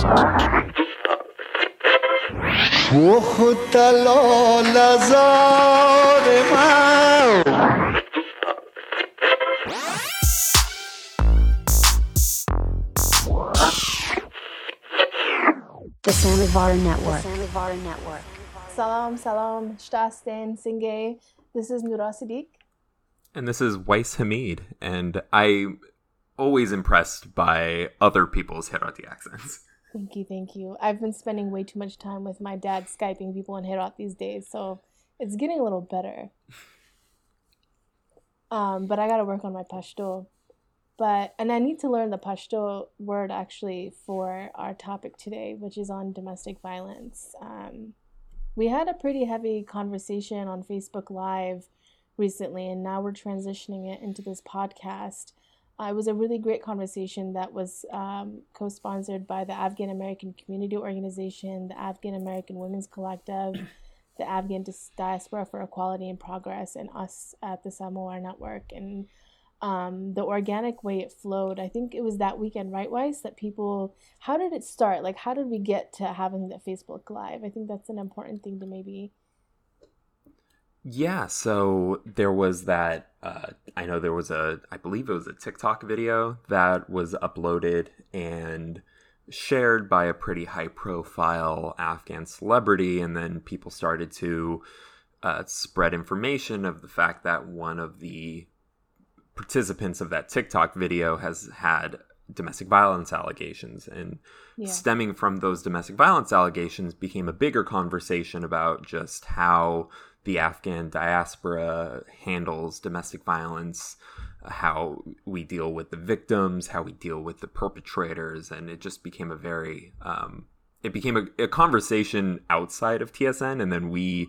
The Samovar Network. The Samovar Network. Salam, salam, shtasten, singe. This is Nura Siddiq. And this is Weiss Hamid, and I'm always impressed by other people's Herati accents. Thank you, thank you. I've been spending way too much time with my dad Skyping people in Herat these days, so it's getting a little better. Um, but I gotta work on my Pashto. But and I need to learn the Pashto word actually for our topic today, which is on domestic violence. Um, we had a pretty heavy conversation on Facebook Live recently, and now we're transitioning it into this podcast. Uh, it was a really great conversation that was um, co sponsored by the Afghan American Community Organization, the Afghan American Women's Collective, the Afghan Diaspora for Equality and Progress, and us at the Samovar Network. And um, the organic way it flowed, I think it was that weekend, right, Weiss, that people, how did it start? Like, how did we get to having the Facebook Live? I think that's an important thing to maybe yeah, so there was that. Uh, I know there was a, I believe it was a TikTok video that was uploaded and shared by a pretty high profile Afghan celebrity. And then people started to uh, spread information of the fact that one of the participants of that TikTok video has had domestic violence allegations. And yeah. stemming from those domestic violence allegations became a bigger conversation about just how the Afghan diaspora handles domestic violence, how we deal with the victims, how we deal with the perpetrators, and it just became a very um, it became a, a, conversation outside of TSN, and then we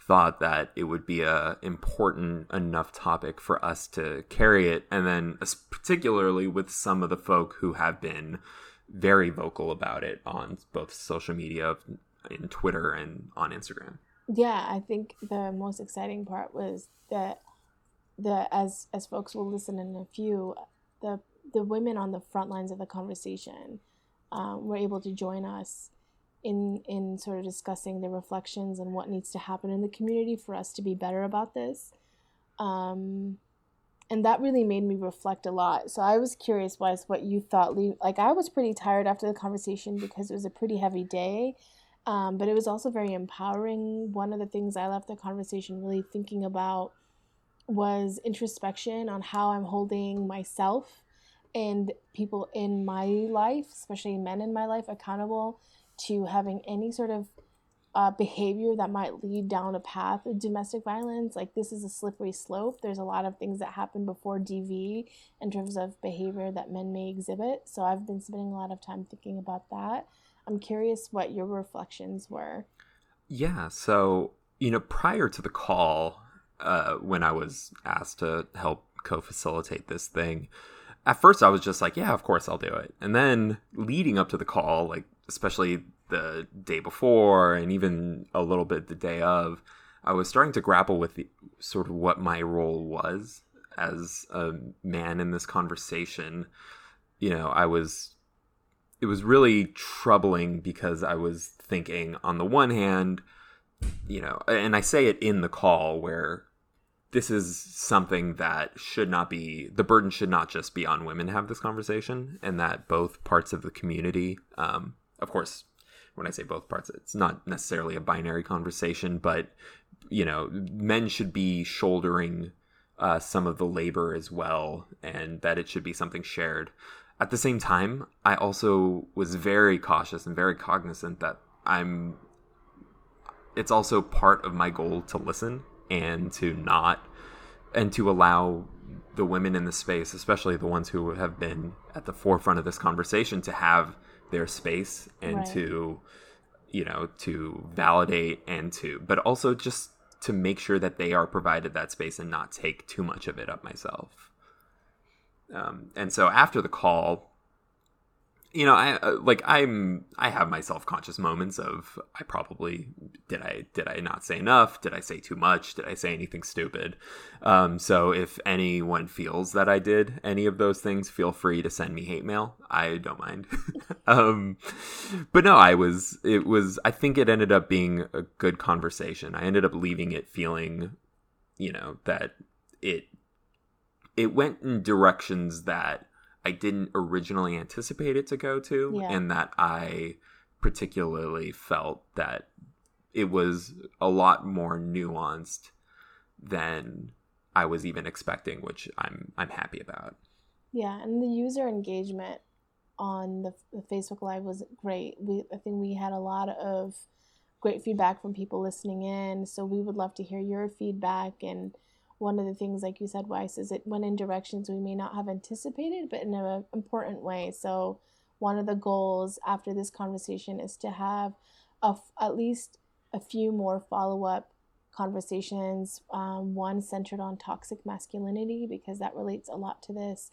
thought that it would be a important enough topic for us to carry it, and then particularly with some of the folk who have been very vocal about it on both social media, in Twitter and on Instagram yeah, I think the most exciting part was that the as as folks will listen in a few, the the women on the front lines of the conversation um, were able to join us in in sort of discussing the reflections and what needs to happen in the community for us to be better about this. Um, and that really made me reflect a lot. So I was curious, was what you thought. Like I was pretty tired after the conversation because it was a pretty heavy day um, but it was also very empowering. One of the things I left the conversation really thinking about was introspection on how I'm holding myself and people in my life, especially men in my life, accountable to having any sort of uh, behavior that might lead down a path of domestic violence. Like, this is a slippery slope. There's a lot of things that happen before DV in terms of behavior that men may exhibit. So, I've been spending a lot of time thinking about that. I'm curious what your reflections were. Yeah, so you know, prior to the call, uh, when I was asked to help co-facilitate this thing, at first I was just like, "Yeah, of course I'll do it." And then leading up to the call, like especially the day before and even a little bit the day of, I was starting to grapple with the, sort of what my role was as a man in this conversation. You know, I was it was really troubling because I was thinking, on the one hand, you know, and I say it in the call where this is something that should not be the burden should not just be on women to have this conversation, and that both parts of the community, um, of course, when I say both parts, it's not necessarily a binary conversation, but you know, men should be shouldering uh, some of the labor as well, and that it should be something shared. At the same time, I also was very cautious and very cognizant that I'm it's also part of my goal to listen and to not and to allow the women in the space, especially the ones who have been at the forefront of this conversation, to have their space and right. to, you know, to validate and to, but also just to make sure that they are provided that space and not take too much of it up myself. Um, and so after the call, you know, I uh, like I'm I have my self conscious moments of I probably did I did I not say enough? Did I say too much? Did I say anything stupid? Um, so if anyone feels that I did any of those things, feel free to send me hate mail. I don't mind. um, but no, I was it was I think it ended up being a good conversation. I ended up leaving it feeling, you know, that it it went in directions that I didn't originally anticipate it to go to, Yeah. and that I particularly felt that it was a lot more nuanced than I was even expecting, which I'm I'm happy about. Yeah, and the user engagement on the, the Facebook Live was great. We I think we had a lot of great feedback from people listening in. So we would love to hear your feedback. And one of the things, like you said, Weiss, is it went in directions we may not have anticipated, but in an important way. So one of the goals after this conversation is to have a at least a few more follow up conversations. Um, one centered on toxic masculinity because that relates a lot to this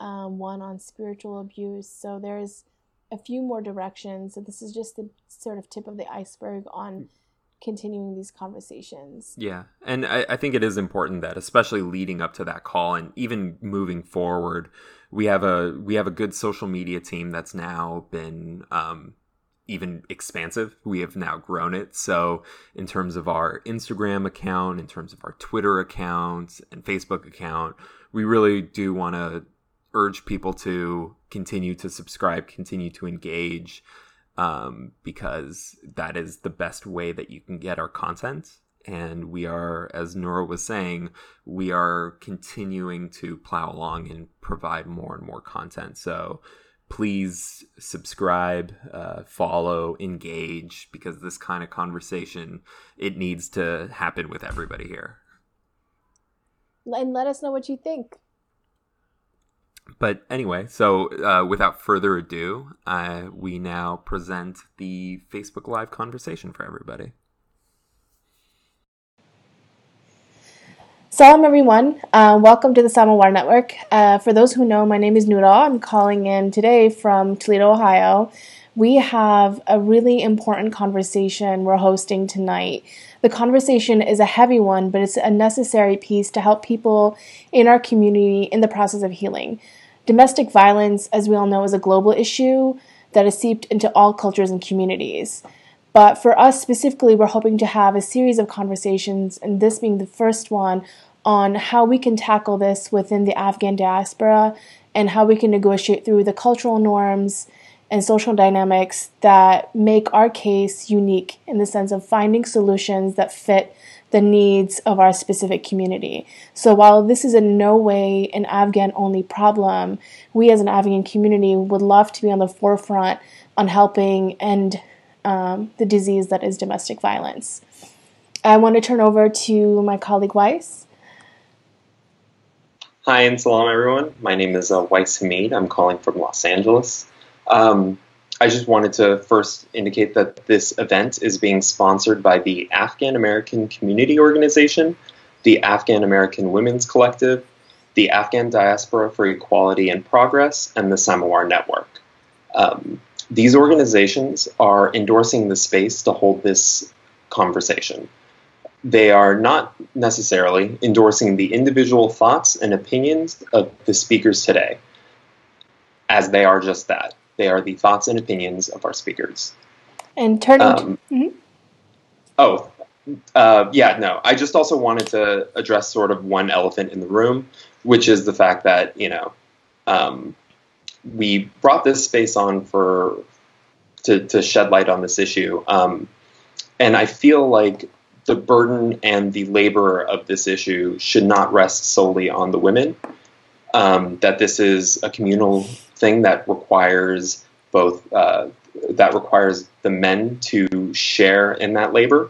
um, one on spiritual abuse. So there's a few more directions. So this is just the sort of tip of the iceberg on continuing these conversations. Yeah, and I, I think it is important that, especially leading up to that call, and even moving forward, we have a we have a good social media team that's now been um, even expansive. We have now grown it. So, in terms of our Instagram account, in terms of our Twitter account and Facebook account, we really do want to urge people to continue to subscribe, continue to engage, um, because that is the best way that you can get our content. And we are, as Nora was saying, we are continuing to plow along and provide more and more content. So please subscribe, uh, follow, engage, because this kind of conversation it needs to happen with everybody here. And let us know what you think. But anyway, so uh, without further ado, uh, we now present the Facebook Live conversation for everybody. Salam, everyone. Uh, welcome to the Samawar Network. Uh, for those who know, my name is Noura. I'm calling in today from Toledo, Ohio. We have a really important conversation we're hosting tonight. The conversation is a heavy one, but it's a necessary piece to help people in our community in the process of healing. Domestic violence, as we all know, is a global issue that is seeped into all cultures and communities. But for us specifically, we're hoping to have a series of conversations, and this being the first one, on how we can tackle this within the Afghan diaspora and how we can negotiate through the cultural norms and social dynamics that make our case unique in the sense of finding solutions that fit the needs of our specific community. So while this is in no way an Afghan only problem, we as an Afghan community would love to be on the forefront on helping end um, the disease that is domestic violence. I want to turn over to my colleague Weiss. Hi and salam, everyone. My name is uh, Weiss Hamid. I'm calling from Los Angeles. Um, I just wanted to first indicate that this event is being sponsored by the Afghan American Community Organization, the Afghan American Women's Collective, the Afghan Diaspora for Equality and Progress, and the Samawar Network. Um, these organizations are endorsing the space to hold this conversation. They are not necessarily endorsing the individual thoughts and opinions of the speakers today, as they are just that. They are the thoughts and opinions of our speakers. And turning Um, to, Mhm. Oh, uh, yeah, no. I just also wanted to address sort of one elephant in the room, which is the fact that, you know, um, we brought this space on for to, to shed light on this issue. Um, and I feel like the burden and the labor of this issue should not rest solely on the women. Um, that this is a communal thing that requires both uh, that requires the men to share in that labor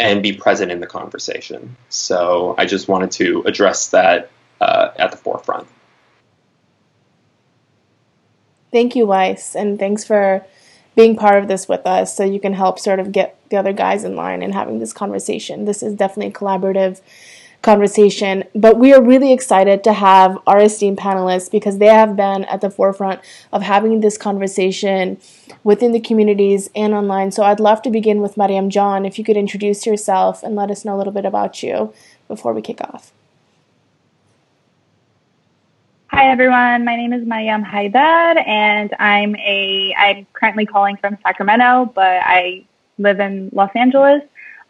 and be present in the conversation. So I just wanted to address that uh, at the forefront. Thank you, Weiss, and thanks for being part of this with us so you can help sort of get the other guys in line and having this conversation. This is definitely collaborative conversation. But we are really excited to have our esteemed panelists because they have been at the forefront of having this conversation within the communities and online. So I'd love to begin with Mariam John. If you could introduce yourself and let us know a little bit about you before we kick off. Hi everyone, my name is Mariam Haidar and I'm a I'm currently calling from Sacramento, but I live in Los Angeles.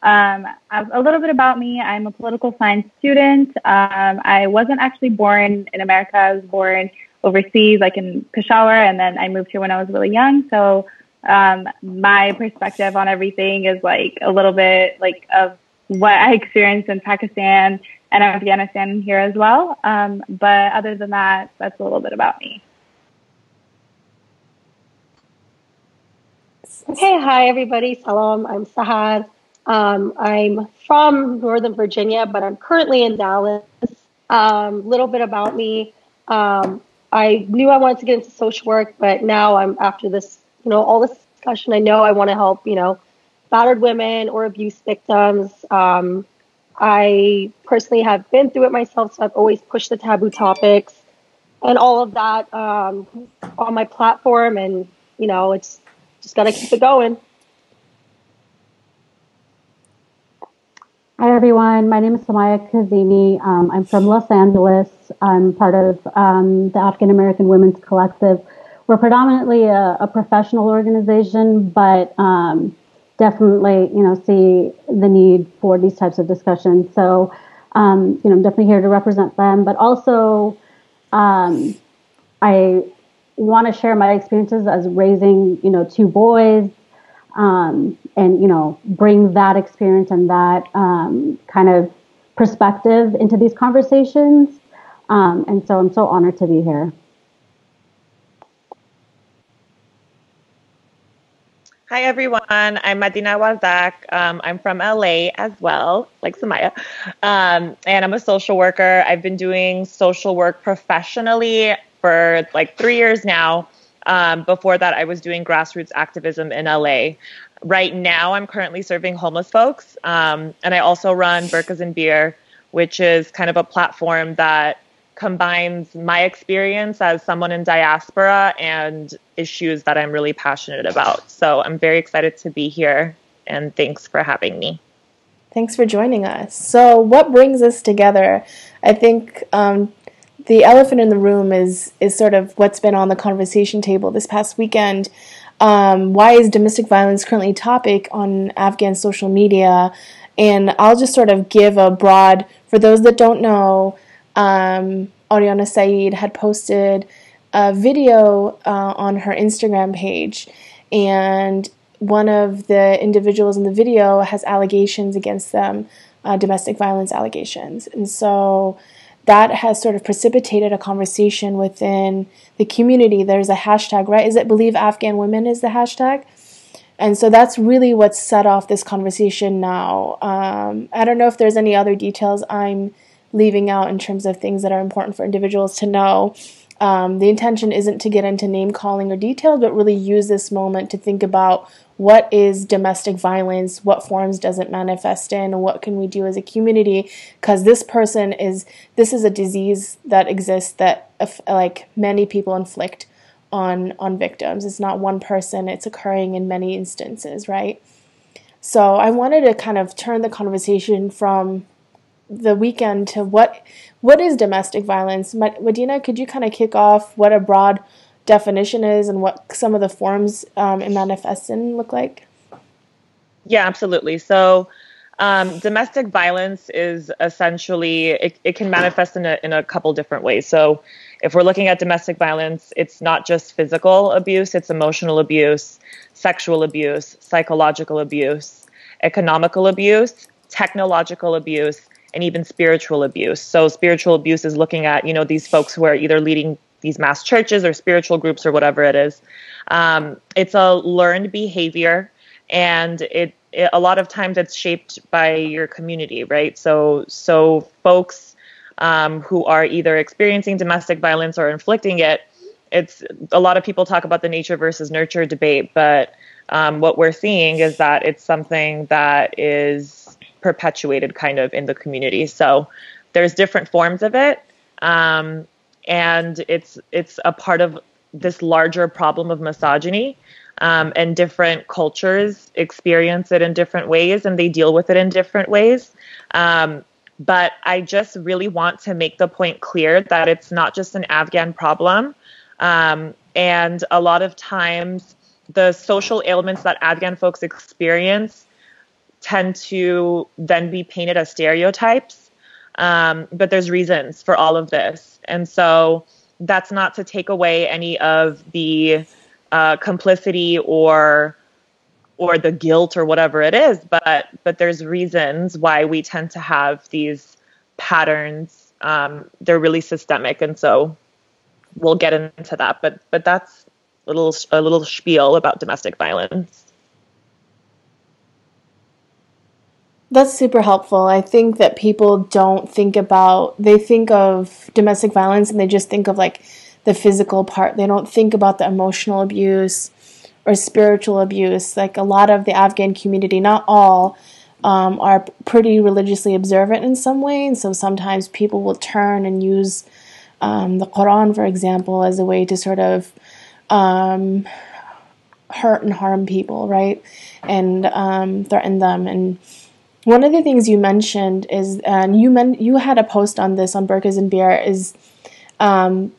Um, a little bit about me. I'm a political science student. Um, I wasn't actually born in America. I was born overseas, like in Peshawar, and then I moved here when I was really young. So um, my perspective on everything is like a little bit like of what I experienced in Pakistan and Afghanistan here as well. Um, but other than that, that's a little bit about me. Okay, hi everybody. Salam. I'm Sahar. Um, I'm from Northern Virginia, but I'm currently in Dallas. A um, little bit about me. Um, I knew I wanted to get into social work, but now I'm after this, you know, all this discussion. I know I want to help, you know, battered women or abuse victims. Um, I personally have been through it myself, so I've always pushed the taboo topics and all of that um, on my platform, and you know, it's just got to keep it going. Hi, everyone. My name is Samaya Kazimi. Um, I'm from Los Angeles. I'm part of um, the Afghan American Women's Collective. We're predominantly a, a professional organization, but um, definitely, you know, see the need for these types of discussions. So, um, you know, I'm definitely here to represent them, but also um, I want to share my experiences as raising, you know, two boys um, and you know bring that experience and that um, kind of perspective into these conversations. Um, and so I'm so honored to be here. Hi everyone, I'm Madina Wazak. Um, I'm from LA as well, like Samaya, um, and I'm a social worker. I've been doing social work professionally for like three years now. Um, before that, I was doing grassroots activism in LA. Right now, I'm currently serving homeless folks, um, and I also run Burkas and Beer, which is kind of a platform that combines my experience as someone in diaspora and issues that I'm really passionate about. So I'm very excited to be here, and thanks for having me. Thanks for joining us. So, what brings us together? I think um, the elephant in the room is is sort of what's been on the conversation table this past weekend. Um, why is domestic violence currently a topic on Afghan social media? And I'll just sort of give a broad, for those that don't know, um, Aryana Sayeed had posted a video uh, on her Instagram page, and one of the individuals in the video has allegations against them, uh, domestic violence allegations. And so that has sort of precipitated a conversation within the community. There's a hashtag, right? Is it Believe Afghan Women is the hashtag? And so that's really what set off this conversation now. Um, I don't know if there's any other details I'm leaving out in terms of things that are important for individuals to know. Um, the intention isn't to get into name calling or details, but really use this moment to think about what is domestic violence, what forms does it manifest in, what can we do as a community? Because this person is, this is a disease that exists that like many people inflict on on victims. It's not one person; it's occurring in many instances, right? So I wanted to kind of turn the conversation from the weekend to what what is domestic violence. Madina, could you kind of kick off what a broad definition is and what some of the forms um, it manifests in look like? Yeah, absolutely. So, um, domestic violence is essentially it, it can manifest in a in a couple different ways. So, if we're looking at domestic violence, it's not just physical abuse; it's emotional abuse, sexual abuse, psychological abuse, economical abuse, technological abuse, and even spiritual abuse. So spiritual abuse is looking at, you know, these folks who are either leading these mass churches or spiritual groups or whatever it is. Um, it's a learned behavior and it, it, a lot of times it's shaped by your community, right? So, so folks um, who are either experiencing domestic violence or inflicting it, it's a lot of people talk about the nature versus nurture debate, but um, what we're seeing is that it's something that is perpetuated kind of in the community. So there's different forms of it, um, and it's it's a part of this larger problem of misogyny. Um, and different cultures experience it in different ways, and they deal with it in different ways. Um, but I just really want to make the point clear that it's not just an Afghan problem. Um, and a lot of times, the social ailments that Afghan folks experience tend to then be painted as stereotypes. Um, but there's reasons for all of this. And so that's not to take away any of the uh, complicity or or the guilt or whatever it is but but there's reasons why we tend to have these patterns. Um, they're really systemic and so we'll get into that. But but that's a little a little spiel about domestic violence That's super helpful. I think that people don't think about, they think of domestic violence and they just think of like the physical part. They don't think about the emotional abuse or spiritual abuse. Like a lot of the Afghan community, not all, um, are pretty religiously observant in some way. And so sometimes people will turn and use um, the Quran, for example, as a way to sort of um, hurt and harm people, right? And um, threaten them. And one of the things you mentioned is, and you men- you had a post on this on Burkas and Beer, is um,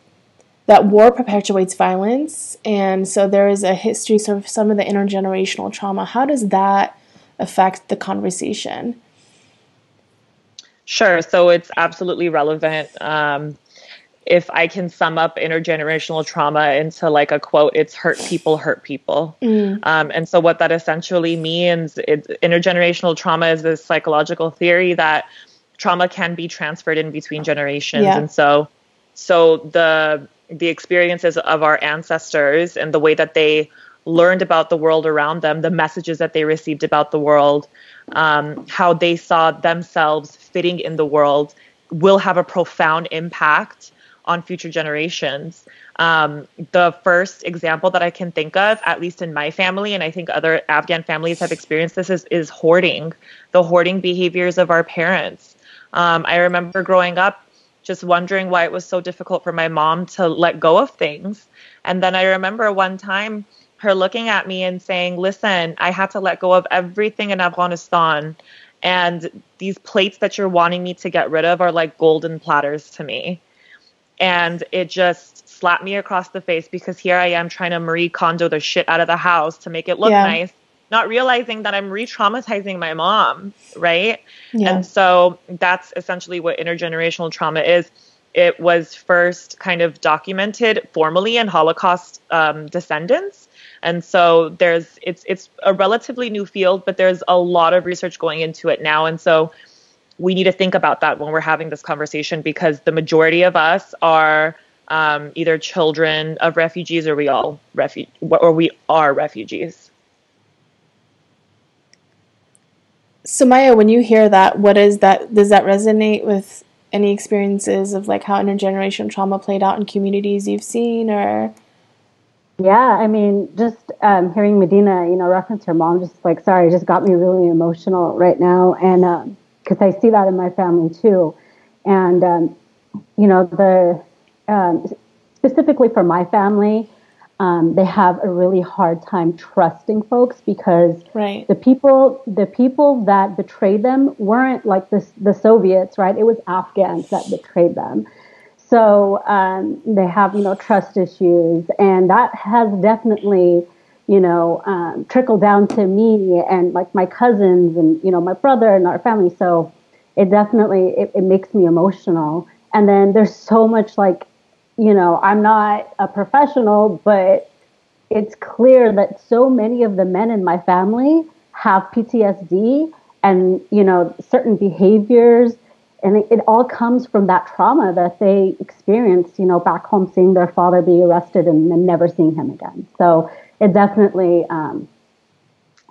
that war perpetuates violence, and so there is a history of some of the intergenerational trauma. How does that affect the conversation? Sure. So it's absolutely relevant. Um, if I can sum up intergenerational trauma into like a quote, it's hurt people hurt people. Mm. Um, and so what that essentially means, it, intergenerational trauma is this psychological theory that trauma can be transferred in between generations. Yeah. And so, so the the experiences of our ancestors and the way that they learned about the world around them, the messages that they received about the world, um, how they saw themselves fitting in the world, will have a profound impact on future generations. Um, the first example that I can think of, at least in my family, and I think other Afghan families have experienced this, is, is hoarding, the hoarding behaviors of our parents. Um, I remember growing up just wondering why it was so difficult for my mom to let go of things. And then I remember one time her looking at me and saying, Listen, I had to let go of everything in Afghanistan. And these plates that you're wanting me to get rid of are like golden platters to me and it just slapped me across the face because here I am trying to Marie Kondo the shit out of the house to make it look yeah. nice, not realizing that I'm re-traumatizing my mom, right? Yeah. And so that's essentially what intergenerational trauma is. It was first kind of documented formally in Holocaust um, descendants. And so there's it's it's a relatively new field, but there's a lot of research going into it now. And so we need to think about that when we're having this conversation because the majority of us are um, either children of refugees or we all refu- or we are refugees. Samaya, when you hear that, what is that? Does that resonate with any experiences of like how intergenerational trauma played out in communities you've seen, or? Yeah, I mean, just um, hearing Madina, you know, reference her mom, just like sorry, just got me really emotional right now, and um, because I see that in my family too. And, um, you know, the um, specifically for my family, um, they have a really hard time trusting folks because right. the people the people that betrayed them weren't like the the Soviets, right? It was Afghans that betrayed them. So um, they have you know trust issues, and that has definitely you know, um, trickle down to me and like my cousins and, you know, my brother and our family. So it definitely, it, it makes me emotional. And then there's so much like, you know, I'm not a professional, but it's clear that so many of the men in my family have PTSD and, you know, certain behaviors. And it, all comes from that trauma that they experienced, you know, back home, seeing their father be arrested and then never seeing him again. So it definitely um,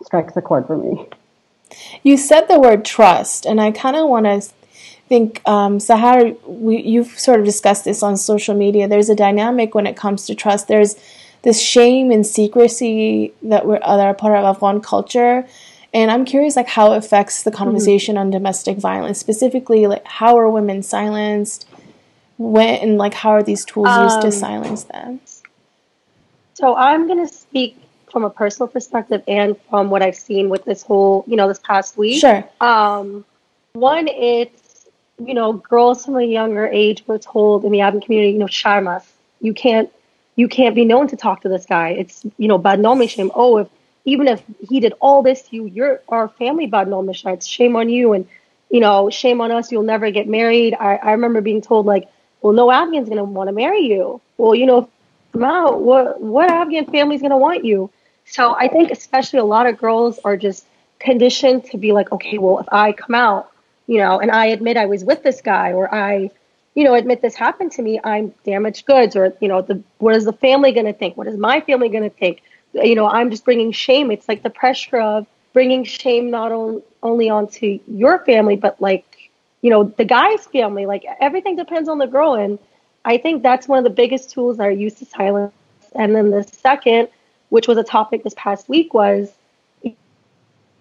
strikes a chord for me. You said the word trust, and I kind of want to think, um, Sahar, we, you've sort of discussed this on social media. There's a dynamic when it comes to trust. There's this shame and secrecy that we're that are part of Afghan culture, And I'm curious, like, how it affects the conversation mm-hmm. on domestic violence, specifically, like, how are women silenced? When and like, how are these tools um, used to um, silence them? So I'm going to speak from a personal perspective and from what I've seen with this whole, you know, this past week. Sure. Um, one, it's you know, girls from a younger age were told in the Afghan community, you know, Sharmas, you can't you can't be known to talk to this guy. It's you know, bad shame. Oh, if even if he did all this to you, you're our family bad It's shame on you and you know, shame on us, you'll never get married. I, I remember being told like, well, no Afghan's gonna want to marry you. Well, you know, now what what Afghan family's gonna want you? So I think especially a lot of girls are just conditioned to be like, okay, well, if I come out, you know, and I admit I was with this guy or I, you know, admit this happened to me, I'm damaged goods or, you know, the, what is the family going to think? What is my family going to think? You know, I'm just bringing shame. It's like the pressure of bringing shame not on, only onto your family, but like, you know, the guy's family. Like everything depends on the girl. And I think that's one of the biggest tools that are used to silence. And then the second, which was a topic this past week, was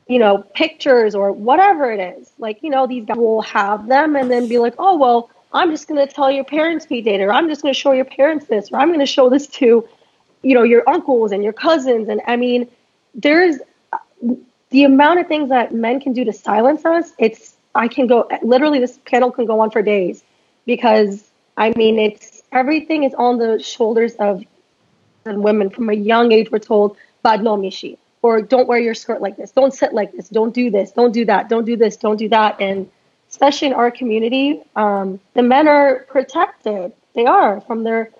you know, pictures or whatever it is. Like, you know, these guys will have them and then be like, oh, well, I'm just going to tell your parents we dated, or I'm just going to show your parents this, or I'm going to show this to, you know, your uncles and your cousins. And I mean, there's the amount of things that men can do to silence us. It's, I can go, literally, this panel can go on for days because, I mean, it's everything is on the shoulders of women from a young age. We're told, bad no mishi or don't wear your skirt like this, don't sit like this, don't do this, don't do that, don't do this, don't do that. And especially in our community, um, the men are protected. They are from their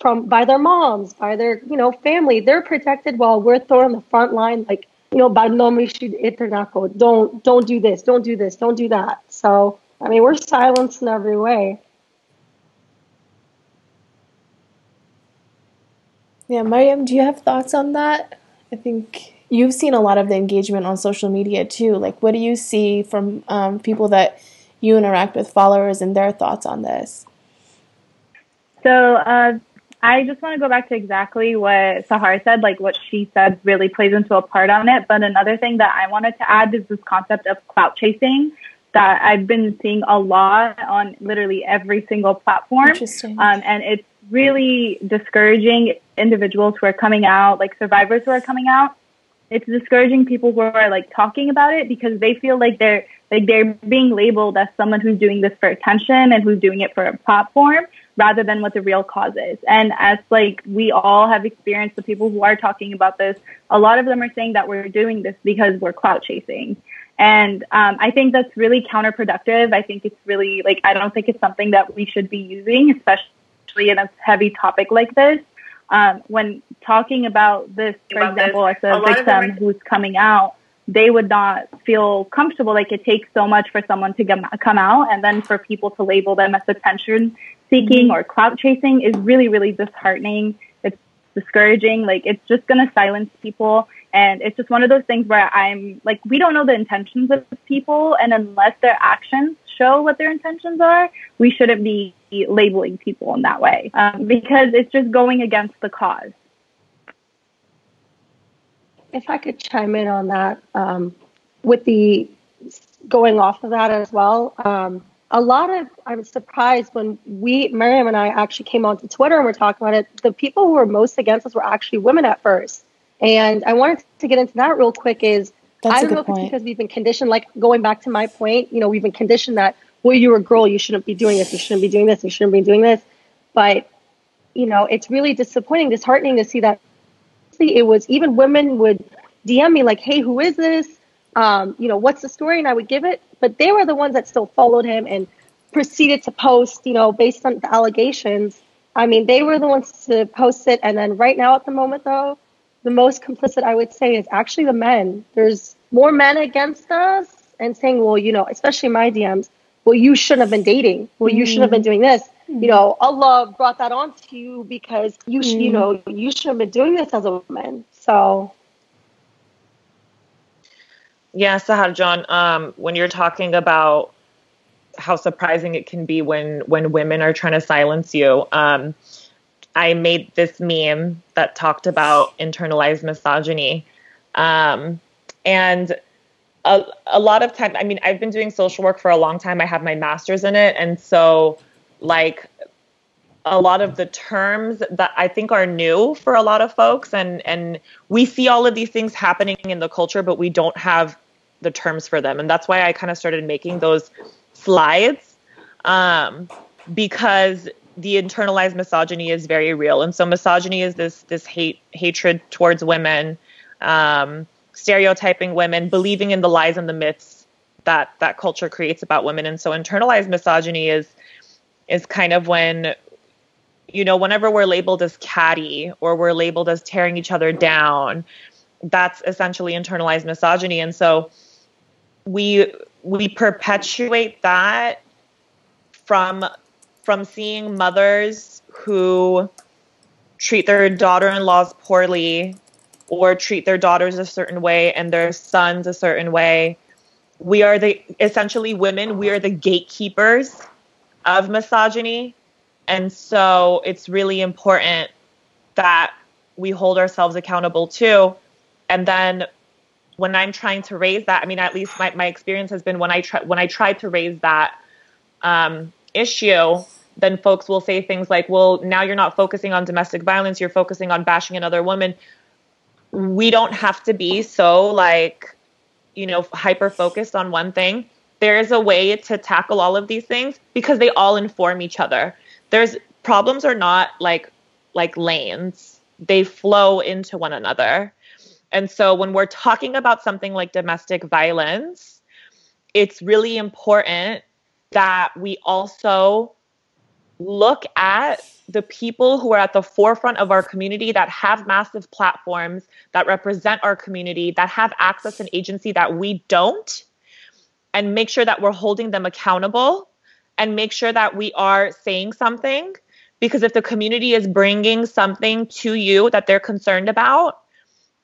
from by their moms, by their you know family. They're protected while we're thrown on the front line, like you know, by no Don't don't do this, don't do this, don't do that. So I mean, we're silenced in every way. Yeah, Mariam, do you have thoughts on that? I think you've seen a lot of the engagement on social media too. Like, what do you see from um, people that you interact with, followers, and their thoughts on this? So, uh, I just want to go back to exactly what Sahar said. Like, what she said really plays into a part on it. But another thing that I wanted to add is this concept of clout chasing that I've been seeing a lot on literally every single platform. Interesting. Um, and it's really discouraging individuals who are coming out, like survivors who are coming out, it's discouraging people who are like talking about it because they feel like they're like they're being labeled as someone who's doing this for attention and who's doing it for a platform rather than what the real cause is. And as like we all have experienced the people who are talking about this, a lot of them are saying that we're doing this because we're clout chasing. And um, I think that's really counterproductive. I think it's really like I don't think it's something that we should be using, especially in a heavy topic like this um, when talking about this, for about example, this, as a, a victim who's coming out, they would not feel comfortable. Like it takes so much for someone to get, come out, and then for people to label them as attention seeking mm-hmm. or clout chasing is really, really disheartening. It's discouraging. Like it's just going to silence people. And it's just one of those things where I'm like, we don't know the intentions of people. And unless their actions show what their intentions are, we shouldn't be labeling people in that way um, because it's just going against the cause. If I could chime in on that, um, with the going off of that as well, um, a lot of I was surprised when we, Miriam and I, actually came onto Twitter and we're talking about it. The people who were most against us were actually women at first, and I wanted to get into that real quick. Is That's I don't know if it's because we've been conditioned, like going back to my point, you know, we've been conditioned that well, you're a girl, you shouldn't be doing this, you shouldn't be doing this, you shouldn't be doing this. But, you know, it's really disappointing, disheartening to see that it was even women would DM me like, hey, who is this? Um, you know, what's the story? And I would give it. But they were the ones that still followed him and proceeded to post, you know, based on the allegations. I mean, they were the ones to post it. And then right now at the moment, though, the most complicit I would say is actually the men. There's more men against us and saying, well, you know, especially my DMs, well, you shouldn't have been dating. Well, you shouldn't have been doing this. Mm-hmm. You know, Allah brought that on to you because you, sh- you know, you should have been doing this as a woman. So. Yeah, Sahar John, um, when you're talking about how surprising it can be when when women are trying to silence you, um, I made this meme that talked about internalized misogyny, um, and a, a lot of time i mean i've been doing social work for a long time. I have my master's in it. And so like a lot of the terms that i think are new for a lot of folks and and we see all of these things happening in the culture but we don't have the terms for them. And that's why i kind of started making those slides um, because the internalized misogyny is very real. And so misogyny is this this hate hatred towards women um, stereotyping women, believing in the lies and the myths that that culture creates about women. And so internalized misogyny is is kind of when you know, whenever we're labeled as catty or we're labeled as tearing each other down, that's essentially internalized misogyny. And so we we perpetuate that from from seeing mothers who treat their daughter-in-laws poorly or treat their daughters a certain way and their sons a certain way. We are the essentially women, we are the gatekeepers of misogyny. And so it's really important that we hold ourselves accountable too. And then when I'm trying to raise that, I mean, at least my, my experience has been when I try when I try to raise that um, issue, then folks will say things like, "Well, now you're not focusing on domestic violence; you're focusing on bashing another woman." We don't have to be so like you know hyper focused on one thing. There is a way to tackle all of these things because they all inform each other. There's problems are not like like lanes. They flow into one another. And so when we're talking about something like domestic violence it's really important that we also look at the people who are at the forefront of our community that have massive platforms that represent our community that have access and agency that we don't and make sure that we're holding them accountable and make sure that we are saying something. Because if the community is bringing something to you that they're concerned about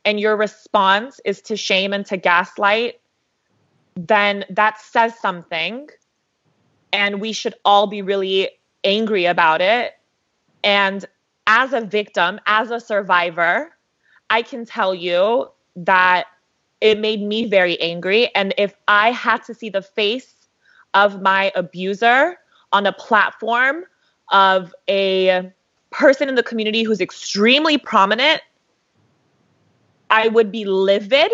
and your response is to shame and to gaslight then that says something. And we should all be really angry about it. And as a victim, as a survivor, I can tell you that it made me very angry. And if I had to see the face of my abuser on a platform of a person in the community who's extremely prominent, I would be livid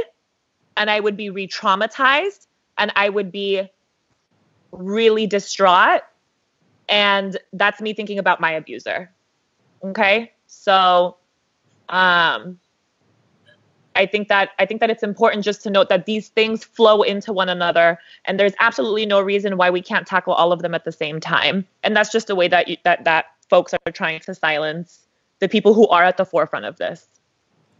and I would be re traumatized and I would be really distraught and that's me thinking about my abuser okay so um I think that I think that it's important just to note that these things flow into one another, and there's absolutely no reason why we can't tackle all of them at the same time. And that's just a way that you, that that folks are trying to silence the people who are at the forefront of this.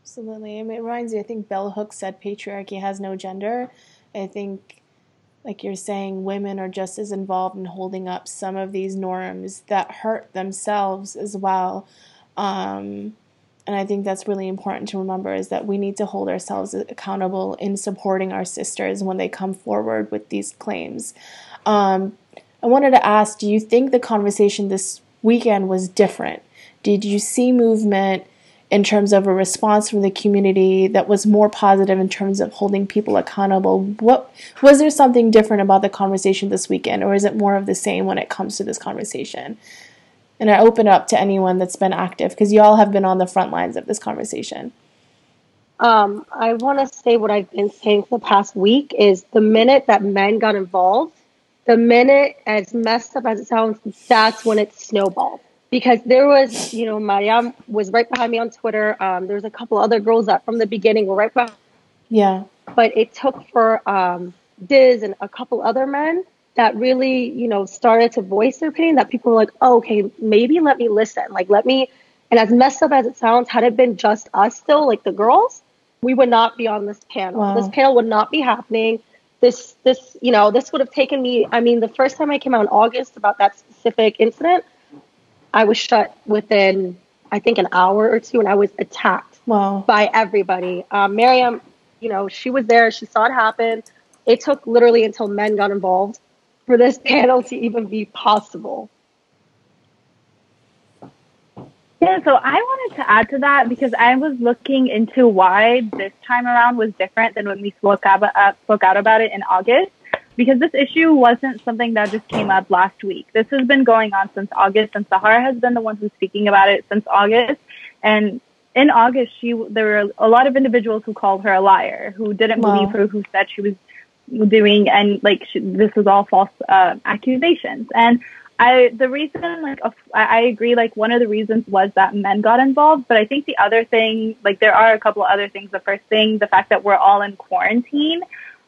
Absolutely, I mean, it reminds me. I think Bell Hooks said patriarchy has no gender. I think like you're saying, women are just as involved in holding up some of these norms that hurt themselves as well. Um, and I think that's really important to remember is that we need to hold ourselves accountable in supporting our sisters when they come forward with these claims. Um, I wanted to ask do you think the conversation this weekend was different? Did you see movement in terms of a response from the community that was more positive in terms of holding people accountable. What was there something different about the conversation this weekend, or is it more of the same when it comes to this conversation? And I open up to anyone that's been active because you all have been on the front lines of this conversation. Um, I want to say what I've been saying for the past week is the minute that men got involved, the minute, as messed up as it sounds, that's when it snowballed because there was, you know, Mariam was right behind me on Twitter. Um, there was a couple other girls that from the beginning were right behind. Yeah. But it took for um, Diz and a couple other men that really, you know, started to voice their opinion that people were like, oh, okay, maybe let me listen. Like, let me, and as messed up as it sounds, had it been just us still, like the girls, we would not be on this panel. Wow. This panel would not be happening. This, this, you know, this would have taken me, I mean, the first time I came out in August about that specific incident, I was shut within, I think, an hour or two, and I was attacked wow. by everybody. Um, Miriam, you know, she was there. She saw it happen. It took literally until men got involved for this panel to even be possible. Yeah, so I wanted to add to that because I was looking into why this time around was different than when we spoke about, uh, spoke out about it in August. Because this issue wasn't something that just came up last week. This has been going on since August, and Sahar has been the one who's speaking about it since August. And in August, she there were a lot of individuals who called her a liar, who didn't Wow. believe her, who said she was doing and like she, this was all false uh, accusations. And I the reason like I I agree like one of the reasons was that men got involved, but I think the other thing like there are a couple of other things. The first thing, the fact that we're all in quarantine,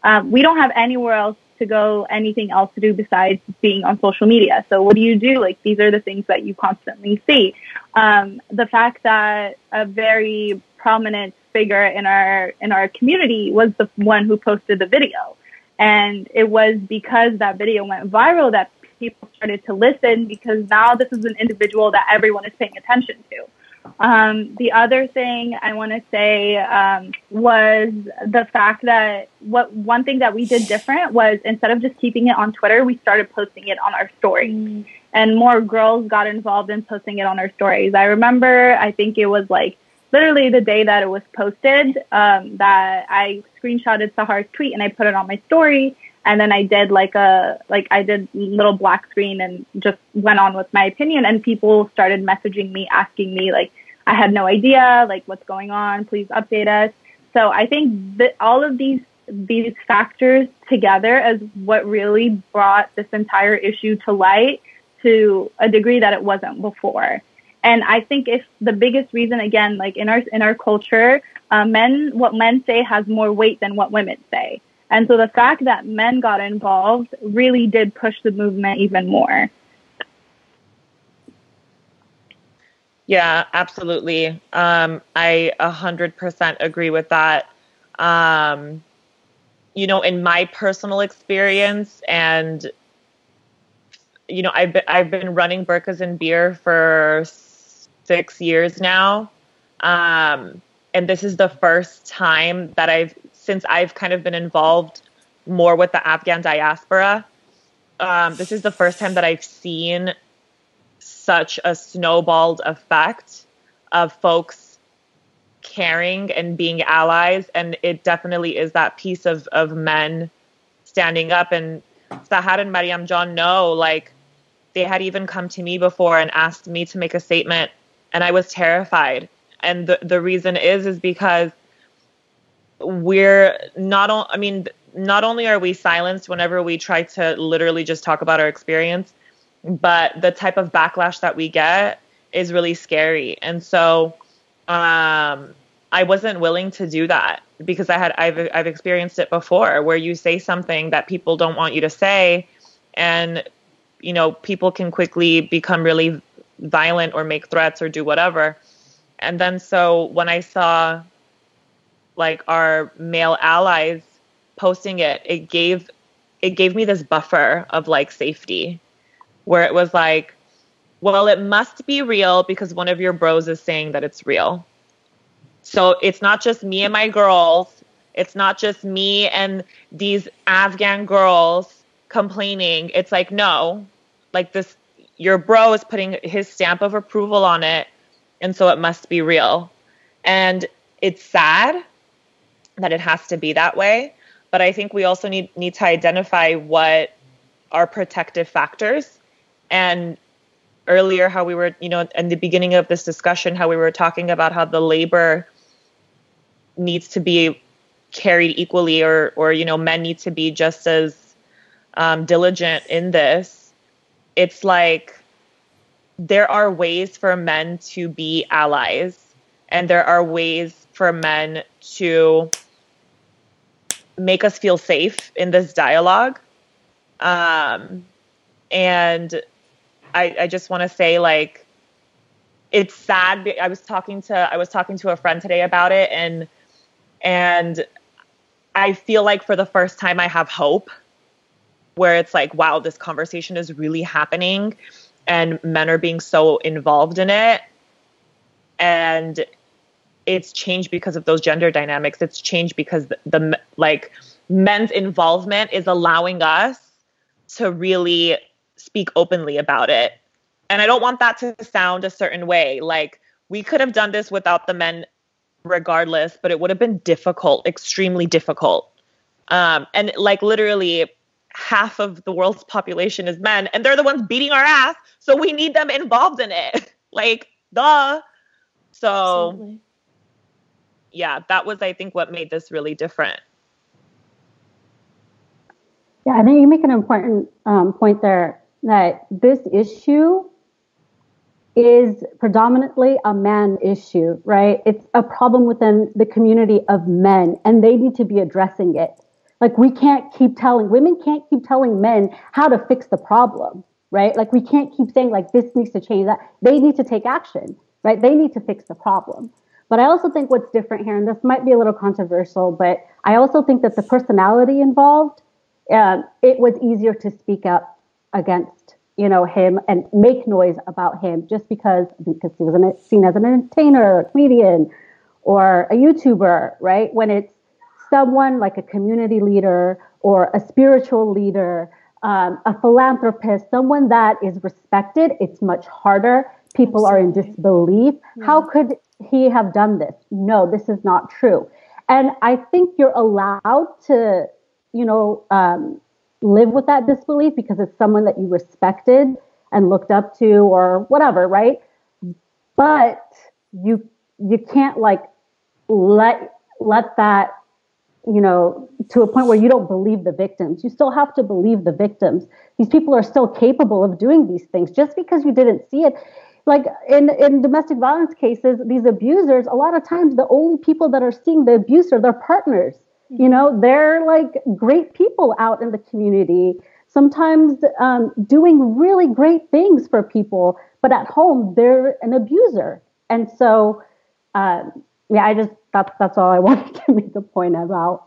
um, we don't have anywhere else to go, anything else to do besides being on social media. So what do you do? Like these are the things that you constantly see. Um, the fact that a very prominent figure in our in our community was the one who posted the video, and it was because that video went viral that people started to listen because now this is an individual that everyone is paying attention to. Um, the other thing I want to say um, was the fact that what one thing that we did different was instead of just keeping it on Twitter, we started posting it on our stories, and more girls got involved in posting it on our stories. I remember, I think it was like literally the day that it was posted, um, that I screenshotted Sahar's tweet and I put it on my story. And then I did like a, like I did little black screen and just went on with my opinion. And people started messaging me, asking me like, I had no idea, like what's going on. Please update us. So I think that all of these, these factors together is what really brought this entire issue to light to a degree that it wasn't before. And I think if the biggest reason, again, like in our in our culture, uh, men what men say has more weight than what women say. And so the fact that men got involved really did push the movement even more. Yeah, absolutely. Um, I a hundred percent agree with that. Um, you know, in my personal experience, and you know, I've been, I've been running Burkas and Beer for six years now, um, and this is the first time that I've since I've kind of been involved more with the Afghan diaspora. Um, this is the first time that I've seen such a snowballed effect of folks caring and being allies and it definitely is that piece of of men standing up and Sahar and Mariam John know like they had even come to me before and asked me to make a statement and I was terrified and the the reason is is because we're not I mean not only are we silenced whenever we try to literally just talk about our experience but the type of backlash that we get is really scary. And so um i wasn't willing to do that because i had i've i've experienced it before where you say something that people don't want you to say and you know people can quickly become really violent or make threats or do whatever. And then so when i saw like our male allies posting it it gave it gave me this buffer of like safety where it was like, well, it must be real because one of your bros is saying that it's real. So it's not just me and my girls. It's not just me and these Afghan girls complaining. It's like, no, like this, your bro is putting his stamp of approval on it. And so it must be real. And it's sad that it has to be that way. But I think we also need, need to identify what are protective factors and earlier how we were you know in the beginning of this discussion how we were talking about how the labor needs to be carried equally or or you know men need to be just as um, diligent in this it's like there are ways for men to be allies and there are ways for men to make us feel safe in this dialogue. Um, and I, I just want to say like it's sad. I was talking to i was talking to a friend today about it and and i feel like for the first time i have hope where it's like wow this conversation is really happening and men are being so involved in it. And it's changed because of those gender dynamics it's changed because the, the like men's involvement is allowing us to really speak openly about it. And I don't want that to sound a certain way. Like we could have done this without the men regardless, but it would have been difficult, extremely difficult. Um, and like literally half of the world's population is men, and they're the ones beating our ass. So we need them involved in it. like, duh. So, Absolutely. Yeah, that was, I think, what made this really different. Yeah, I think you make an important um, point there that this issue is predominantly a man issue, right? It's a problem within the community of men, and they need to be addressing it. Like, we can't keep telling, women can't keep telling men how to fix the problem, right? Like, we can't keep saying, like, this needs to change that. They need to take action, right? They need to fix the problem. But I also think what's different here, and this might be a little controversial, but I also think that the personality involved, uh, it was easier to speak up against you know him and make noise about him just because because he was an, seen as an entertainer, a comedian, or a YouTuber, right? When it's someone like a community leader or a spiritual leader, um, a philanthropist, someone that is respected, it's much harder. People Absolutely. are in disbelief. Yeah. How could he have done this? No, this is not true. And I think you're allowed to, you know, um, live with that disbelief because it's someone that you respected and looked up to or whatever, right? But you you can't like let let that you know to a point where you don't believe the victims. You still have to believe the victims. These people are still capable of doing these things just because you didn't see it. Like in, in domestic violence cases, these abusers, a lot of times the only people that are seeing the abuse are their partners you know, they're like great people out in the community, sometimes um, doing really great things for people, but at home they're an abuser. And so, um, yeah, I just that's that's all I wanted to make a point about.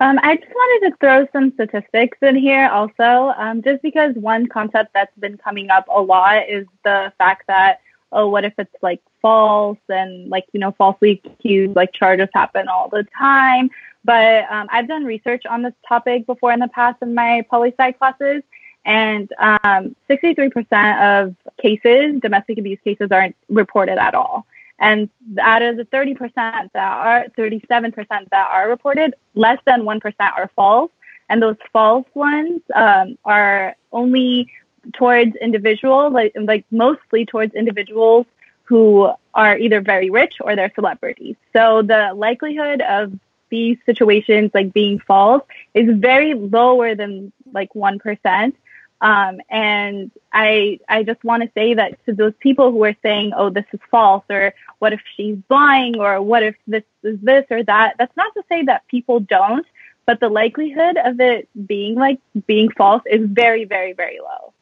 Um, I just wanted to throw some statistics in here also, um, just because one concept that's been coming up a lot is the fact that oh, what if it's like false and like, you know, falsely accused, like charges happen all the time. But um, I've done research on this topic before in the past in my poli sci classes. And um, 63% of cases, domestic abuse cases, aren't reported at all. And out of the 30% that are, 37% that are reported, less than 1% are false. And those false ones um, are only towards individuals, like, like mostly towards individuals who are either very rich or they're celebrities. So the likelihood of these situations like being false is very lower than like 1%. Um, and I, I just want to say that to those people who are saying, oh, this is false, or what if she's lying, or what if this is this or that, that's not to say that people don't, but the likelihood of it being like being false is very, very, very low.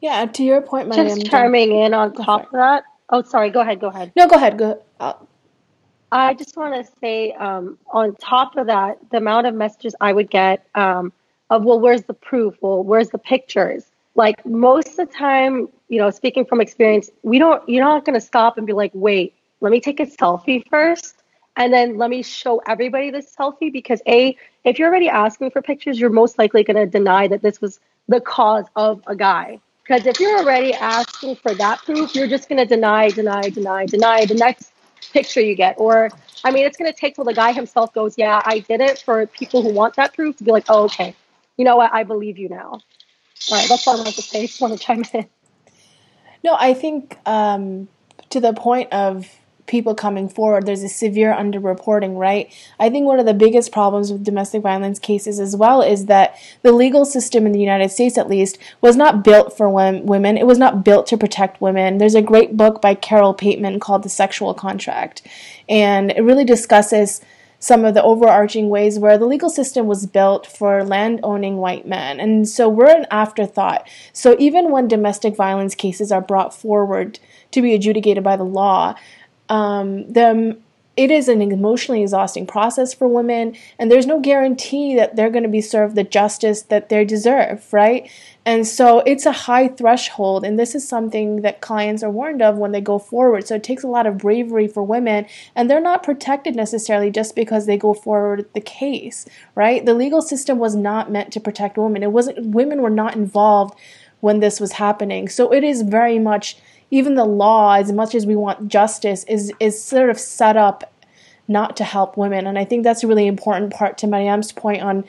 Yeah, to your point, Mariam, just chiming in on top of that. Oh, sorry. Go ahead. Go ahead. No, go ahead. Go. Uh, I just want to say, um, on top of that, the amount of messages I would get um, of, well, where's the proof? Well, where's the pictures? Like most of the time, you know, speaking from experience, we don't. You're not going to stop and be like, wait, let me take a selfie first, and then let me show everybody this selfie because a, if you're already asking for pictures, you're most likely going to deny that this was the cause of a guy because if you're already asking for that proof, you're just going to deny, deny, deny, deny the next picture you get. Or, I mean, it's going to take till the guy himself goes, Yeah, I did it for people who want that proof to be like, Oh, okay. You know what? I believe you now. All right. That's all I wanted to say. Just want to chime in. No, I think um, to the point of people coming forward. There's a severe underreporting, right? I think one of the biggest problems with domestic violence cases as well is that the legal system in the United States, at least, was not built for women. It was not built to protect women. There's a great book by Carol Pateman called The Sexual Contract, and it really discusses some of the overarching ways where the legal system was built for land owning white men. And so we're an afterthought. So even when domestic violence cases are brought forward to be adjudicated by the law, um, the it is an emotionally exhausting process for women, and there's no guarantee that they're going to be served the justice that they deserve, right? And so it's a high threshold, and this is something that clients are warned of when they go forward. So it takes a lot of bravery for women, and they're not protected necessarily just because they go forward the case, right? The legal system was not meant to protect women. It wasn't women were not involved when this was happening. So it is very much even the law, as much as we want justice, is is sort of set up not to help women. And I think that's a really important part to Mariam's point on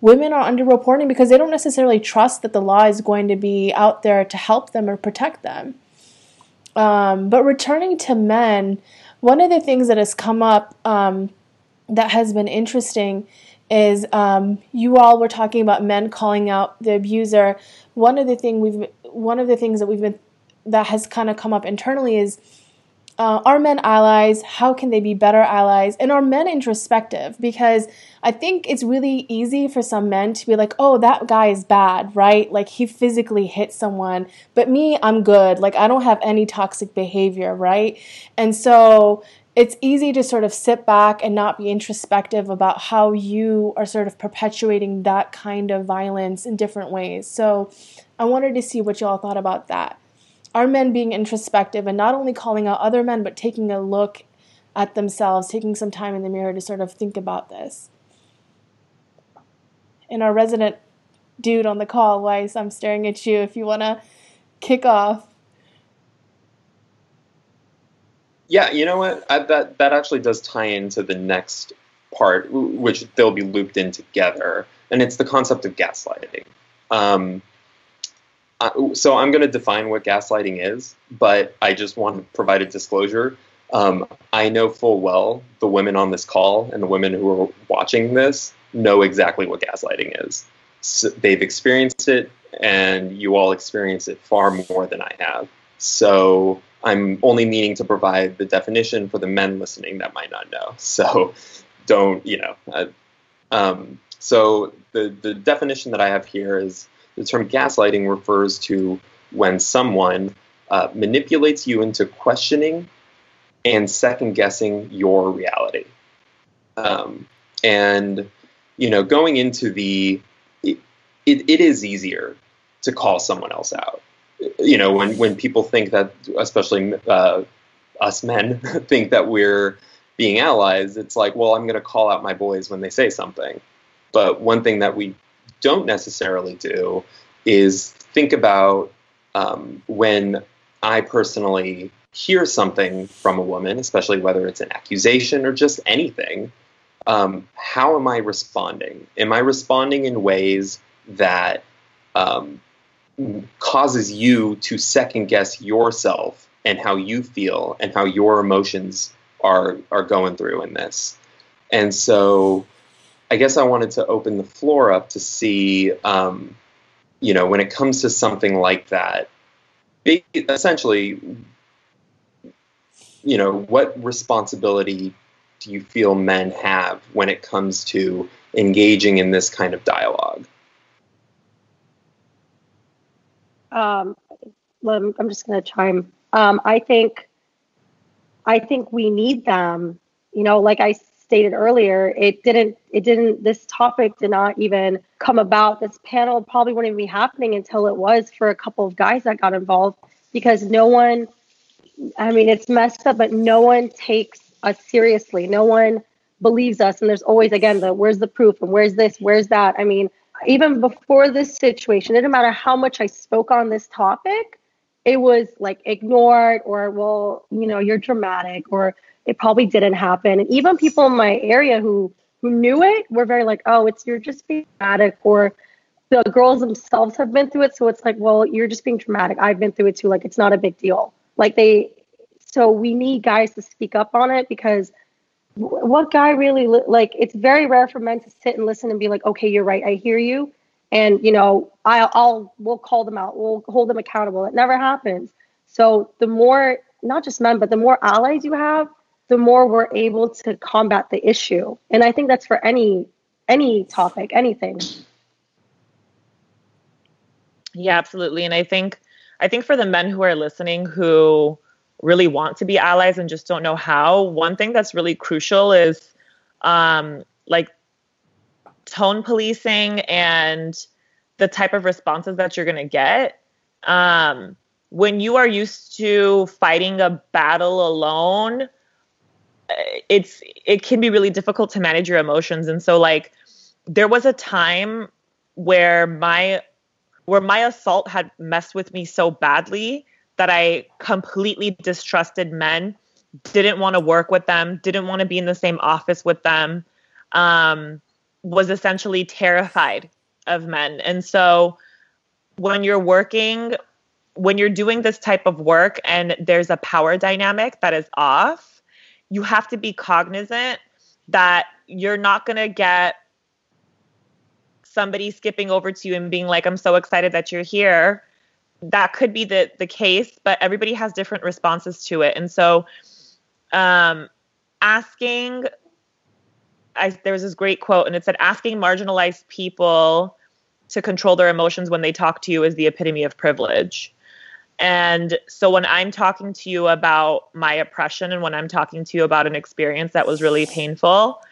women are underreporting because they don't necessarily trust that the law is going to be out there to help them or protect them. Um, but returning to men, one of the things that has come up um, that has been interesting is um, you all were talking about men calling out the abuser. One of the thing we've one of the things that we've been that has kind of come up internally is uh, are men allies? How can they be better allies? And are men introspective? Because I think it's really easy for some men to be like, oh, that guy is bad, right? Like he physically hit someone, but me, I'm good. Like I don't have any toxic behavior, right? And so it's easy to sort of sit back and not be introspective about how you are sort of perpetuating that kind of violence in different ways. So I wanted to see what y'all thought about that are men being introspective and not only calling out other men, but taking a look at themselves, taking some time in the mirror to sort of think about this. And our resident dude on the call, Weiss, I'm staring at you if you want to kick off. Yeah, you know what? I, that that actually does tie into the next part, which they'll be looped in together, and it's the concept of gaslighting. Um, so I'm going to define what gaslighting is, but I just want to provide a disclosure. Um, I know full well the women on this call and the women who are watching this know exactly what gaslighting is. So they've experienced it, and you all experience it far more than I have. So I'm only meaning to provide the definition for the men listening that might not know. So don't, you know. Uh, um, so the the definition that I have here is the term gaslighting refers to when someone uh, manipulates you into questioning and second guessing your reality. Um, and, you know, going into the, it, it, it is easier to call someone else out. You know, when, when people think that, especially uh, us men, think that we're being allies, it's like, well, I'm going to call out my boys when they say something. But one thing that we don't necessarily do is think about um, when I personally hear something from a woman, especially whether it's an accusation or just anything, um, how am I responding? Am I responding in ways that um, causes you to second guess yourself and how you feel and how your emotions are are going through in this? And so I guess I wanted to open the floor up to see, um, you know, when it comes to something like that, essentially, you know, what responsibility do you feel men have when it comes to engaging in this kind of dialogue? Um, I'm just going to chime. Um, I think, I think we need them. You know, like I stated earlier, it didn't it didn't this topic did not even come about. This panel probably wouldn't be happening until it was for a couple of guys that got involved because no one I mean it's messed up, but no one takes us seriously. No one believes us. And there's always again the where's the proof and where's this, where's that. I mean, even before this situation, it didn't matter how much I spoke on this topic, it was like ignored or well, you know, you're dramatic or it probably didn't happen. And even people in my area who who knew it were very like, oh, it's you're just being dramatic, or the girls themselves have been through it, so it's like, well, you're just being dramatic. I've been through it too. Like it's not a big deal. Like they, so we need guys to speak up on it because what guy really like? It's very rare for men to sit and listen and be like, okay, you're right, I hear you, and you know, I'll, I'll we'll call them out, we'll hold them accountable. It never happens. So the more, not just men, but the more allies you have, the more we're able to combat the issue. And I think that's for any any topic, anything. Yeah, absolutely. And I think I think for the men who are listening who really want to be allies and just don't know how, one thing that's really crucial is um, like tone policing and the type of responses that you're going to get. Um, when you are used to fighting a battle alone, it's it can be really difficult to manage your emotions and so like there was a time where my where my assault had messed with me so badly that I completely distrusted men, didn't want to work with them, didn't want to be in the same office with them, um, was essentially terrified of men. And so when you're working, when you're doing this type of work and there's a power dynamic that is off, you have to be cognizant that you're not going to get somebody skipping over to you and being like, I'm so excited that you're here. That could be the, the case, but everybody has different responses to it. And so, um, asking, I, there was this great quote, and it said, asking marginalized people to control their emotions when they talk to you is the epitome of privilege. And so when I'm talking to you about my oppression and when I'm talking to you about an experience that was really painful,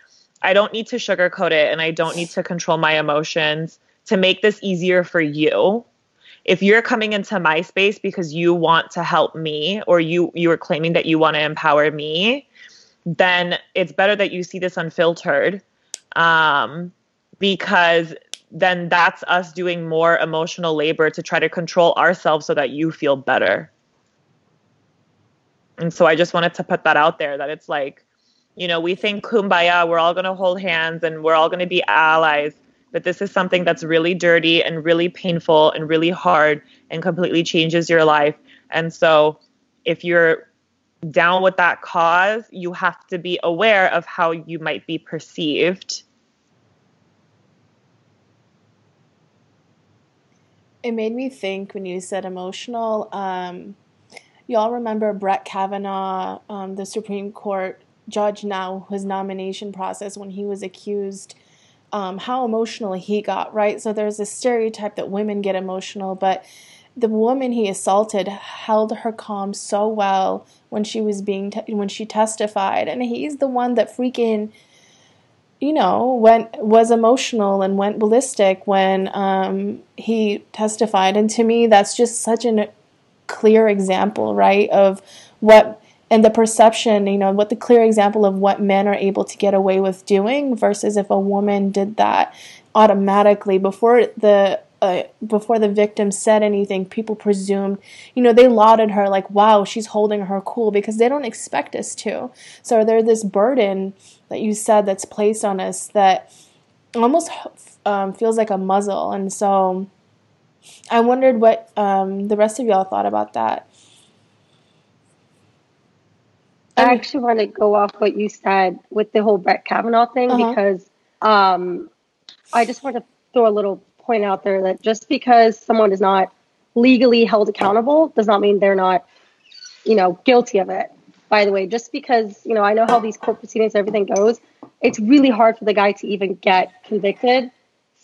I don't need to sugarcoat it and I don't need to control my emotions to make this easier for you. If you're coming into my space because you want to help me or you you are claiming that you want to empower me, then it's better that you see this unfiltered. Um, because then that's us doing more emotional labor to try to control ourselves so that you feel better. And so I just wanted to put that out there that it's like you know, we think kumbaya, we're all going to hold hands and we're all going to be allies. But this is something that's really dirty and really painful and really hard and completely changes your life. And so if you're down with that cause, you have to be aware of how you might be perceived. It made me think when you said emotional. Um, y'all remember Brett Kavanaugh, um, the Supreme Court judge now his nomination process when he was accused um, how emotional he got right so there's this stereotype that women get emotional but the woman he assaulted held her calm so well when she was being te- when she testified and he's the one that freaking you know went was emotional and went ballistic when um, he testified. And to me that's just such a clear example right of what and the perception, you know, what the clear example of what men are able to get away with doing versus if a woman did that automatically before the uh, before the victim said anything, people presumed, you know, they lauded her like, wow, she's holding her cool because they don't expect us to. So there's this burden that you said that's placed on us that almost um, feels like a muzzle. And so I wondered what um, the rest of y'all thought about that. I actually want to go off what you said with the whole Brett Kavanaugh thing uh-huh. because um, I just want to throw a little point out there that just because someone is not legally held accountable does not mean they're not, you know, guilty of it. By the way, just because you know I know how these court proceedings everything goes, it's really hard for the guy to even get convicted.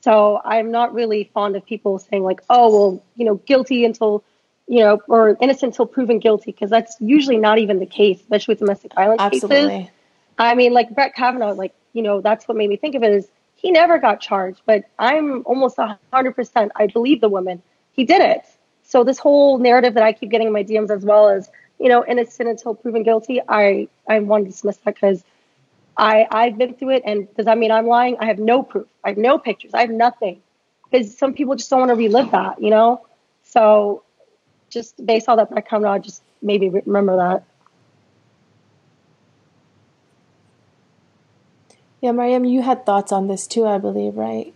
So I'm not really fond of people saying like, oh well, you know, guilty until you know, or innocent until proven guilty, because that's usually not even the case, especially with domestic violence Absolutely. cases. I mean, like Brett Kavanaugh, like, you know, that's what made me think of it is he never got charged, but I'm almost 100% I believe the woman. He did it. So this whole narrative that I keep getting in my DMs as well as, you know, innocent until proven guilty, I, I want to dismiss that because I, I've been through it. And does that mean I'm lying? I have no proof. I have no pictures. I have nothing because some people just don't want to relive that, you know? So just based on that background, I just maybe remember that. Yeah, Mariam, you had thoughts on this too, I believe, right?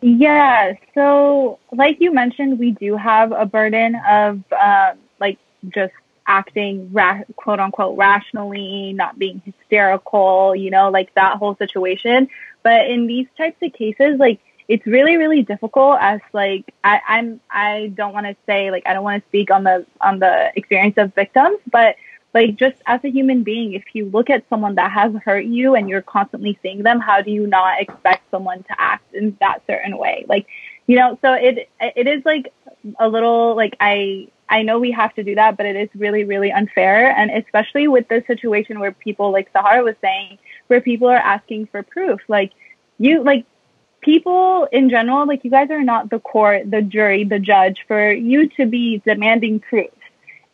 Yeah. So, like you mentioned, we do have a burden of uh, like just acting ra- quote unquote rationally, not being hysterical, you know, like that whole situation. But in these types of cases, like it's really really difficult as like I, I'm I don't want to say like I don't want to speak on the on the experience of victims, but like just as a human being, if you look at someone that has hurt you and you're constantly seeing them, how do you not expect someone to act in that certain way? Like, you know, so it it is like a little like I I know we have to do that, but it is really really unfair, and especially with this situation where people like Sahara was saying, where people are asking for proof, like you like people in general, like you guys are not the court, the jury, the judge for you to be demanding proof.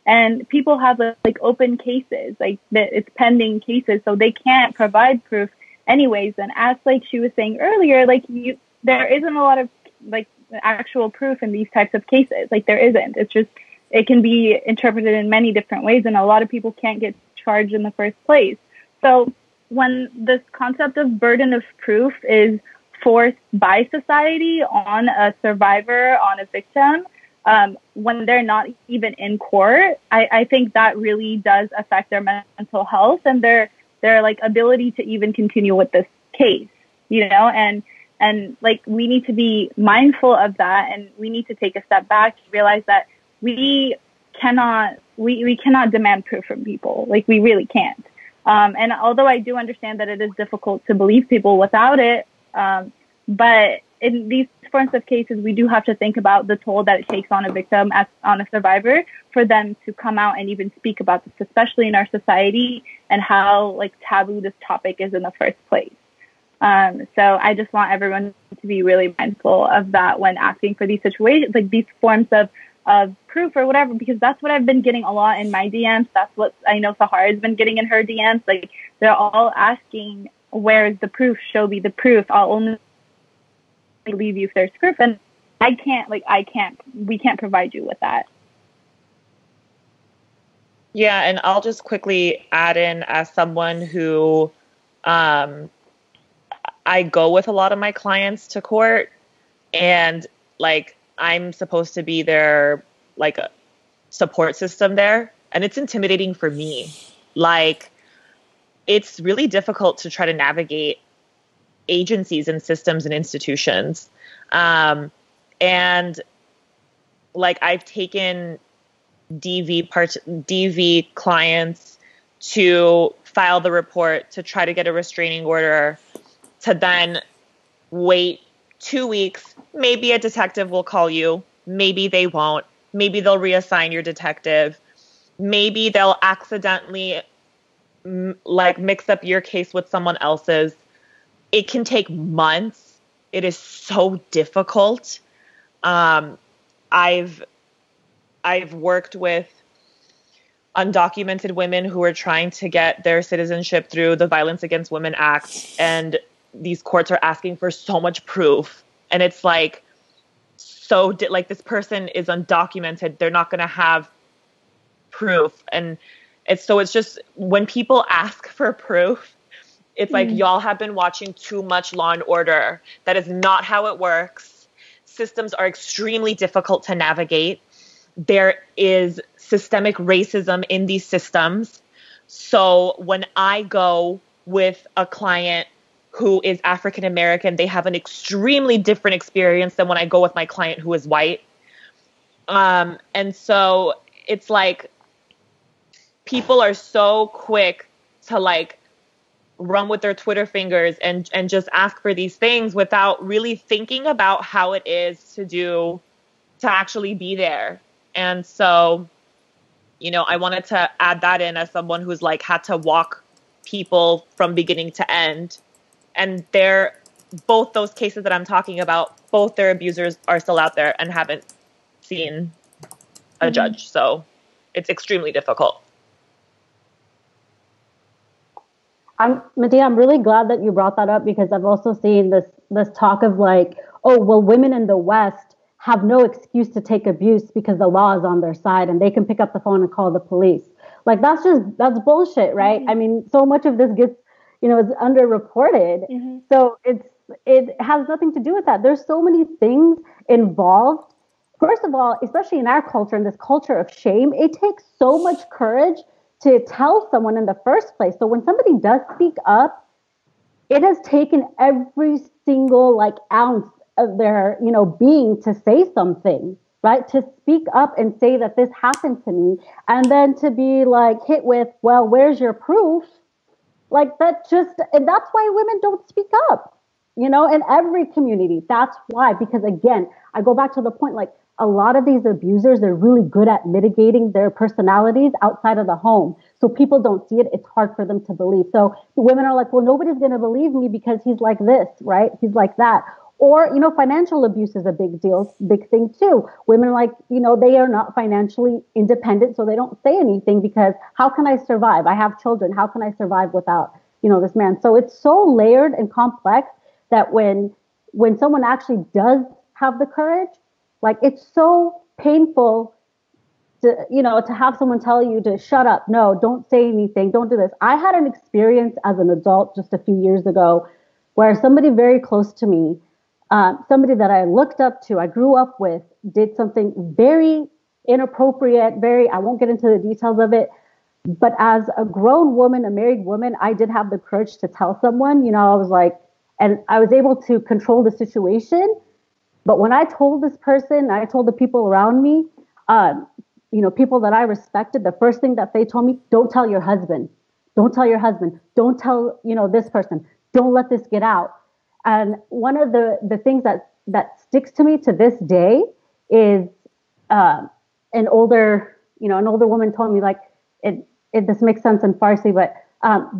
And people have like open cases, like it's pending cases, so they can't provide proof anyways. And as like she was saying earlier, like you, there isn't a lot of like actual proof in these types of cases. Like there isn't. It's just it can be interpreted in many different ways, and a lot of people can't get charged in the first place. So when this concept of burden of proof is forced by society on a survivor, on a victim, um, when they're not even in court, I, I think that really does affect their mental health and their their like ability to even continue with this case, you know, and and like we need to be mindful of that and we need to take a step back, realize that we cannot we, we cannot demand proof from people. Like we really can't. Um, and although I do understand that it is difficult to believe people without it, um, but in these forms of cases, we do have to think about the toll that it takes on a victim as on a survivor for them to come out and even speak about this, especially in our society and how like taboo this topic is in the first place. Um, so I just want everyone to be really mindful of that when asking for these situations, like these forms of of proof or whatever, because that's what I've been getting a lot in my DMs. That's what I know Sahar has been getting in her DMs. Like they're all asking, "Where's the proof? Show me the proof. I'll only leave you there's proof." And I can't, like, I can't. We can't provide you with that. Yeah, and I'll just quickly add in as someone who um, I go with a lot of my clients to court, and like I'm supposed to be their like a support system there, and it's intimidating for me. Like it's really difficult to try to navigate agencies and systems and institutions. Um, and like I've taken DV DV clients to file the report to try to get a restraining order to then wait two weeks, maybe a detective will call you, maybe they won't, maybe they'll reassign your detective, maybe they'll accidentally m- like mix up your case with someone else's. It can take months. It is so difficult. Um, I've I've worked with undocumented women who are trying to get their citizenship through the Violence Against Women Act, and these courts are asking for so much proof and it's like so di- like this person is undocumented they're not going to have proof and it's so it's just when people ask for proof it's like mm. y'all have been watching too much law and order that is not how it works systems are extremely difficult to navigate there is systemic racism in these systems so when i go with a client who is African American, they have an extremely different experience than when I go with my client who is white. Um, and so it's like people are so quick to like run with their Twitter fingers and and just ask for these things without really thinking about how it is to do to actually be there. And so, you know, I wanted to add that in as someone who's like had to walk people from beginning to end and they're both those cases that I'm talking about, both their abusers are still out there and haven't seen a mm-hmm. judge. So it's extremely difficult. I'm Madina, I'm really glad that you brought that up because I've also seen this this talk of like, oh, well, women in the West have no excuse to take abuse because the law is on their side and they can pick up the phone and call the police. Like that's just that's bullshit, right? Mm-hmm. I mean, so much of this gets you know, is underreported. Mm-hmm. So it's it has nothing to do with that. There's so many things involved. First of all, especially in our culture, in this culture of shame, it takes so much courage to tell someone in the first place. So when somebody does speak up, it has taken every single like ounce of their, you know, being to say something, right? To speak up and say that this happened to me and then to be like hit with, well, where's your proof? Like that just, and that's why women don't speak up, you know, in every community. That's why, because again, I go back to the point like a lot of these abusers, they're really good at mitigating their personalities outside of the home. So people don't see it. It's hard for them to believe. So women are like, well, nobody's going to believe me because he's like this, right? He's like that. Or, you know, financial abuse is a big deal, big thing too. Women like, you know, they are not financially independent, so they don't say anything because how can I survive? I have children. How can I survive without, you know, this man? So it's so layered and complex that when when someone actually does have the courage. Like it's so painful to, you know, to have someone tell you to shut up. No, don't say anything. Don't do this. I had an experience as an adult just a few years ago where somebody very close to me, uh, somebody that I looked up to, I grew up with, did something very inappropriate, very, I won't get into the details of it. But as a grown woman, a married woman, I did have the courage to tell someone, you know, I was like, and I was able to control the situation. But when I told this person, I told the people around me, um, you know, people that I respected, the first thing that they told me, don't tell your husband. Don't tell your husband. Don't tell, you know, this person. Don't let this get out. And one of the, the things that, that sticks to me to this day is uh, an older, you know, an older woman told me like, it, it this makes sense in Farsi, but um,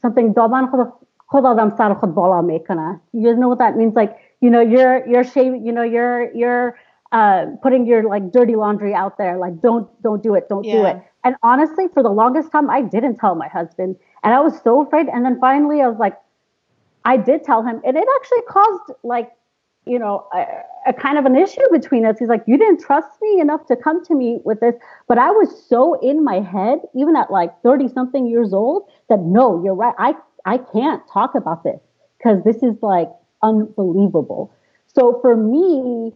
something you know what that means? Like, you know, you're you're shaving, you know, you're you're uh, putting your like dirty laundry out there. Like, don't don't do it, don't yeah. do it. And honestly, for the longest time, I didn't tell my husband, and I was so afraid. And then finally, I was like, I did tell him, and it actually caused like, you know, a, a kind of an issue between us. He's like, you didn't trust me enough to come to me with this, but I was so in my head, even at like thirty something years old, that no, you're right. I I can't talk about this because this is like unbelievable. So for me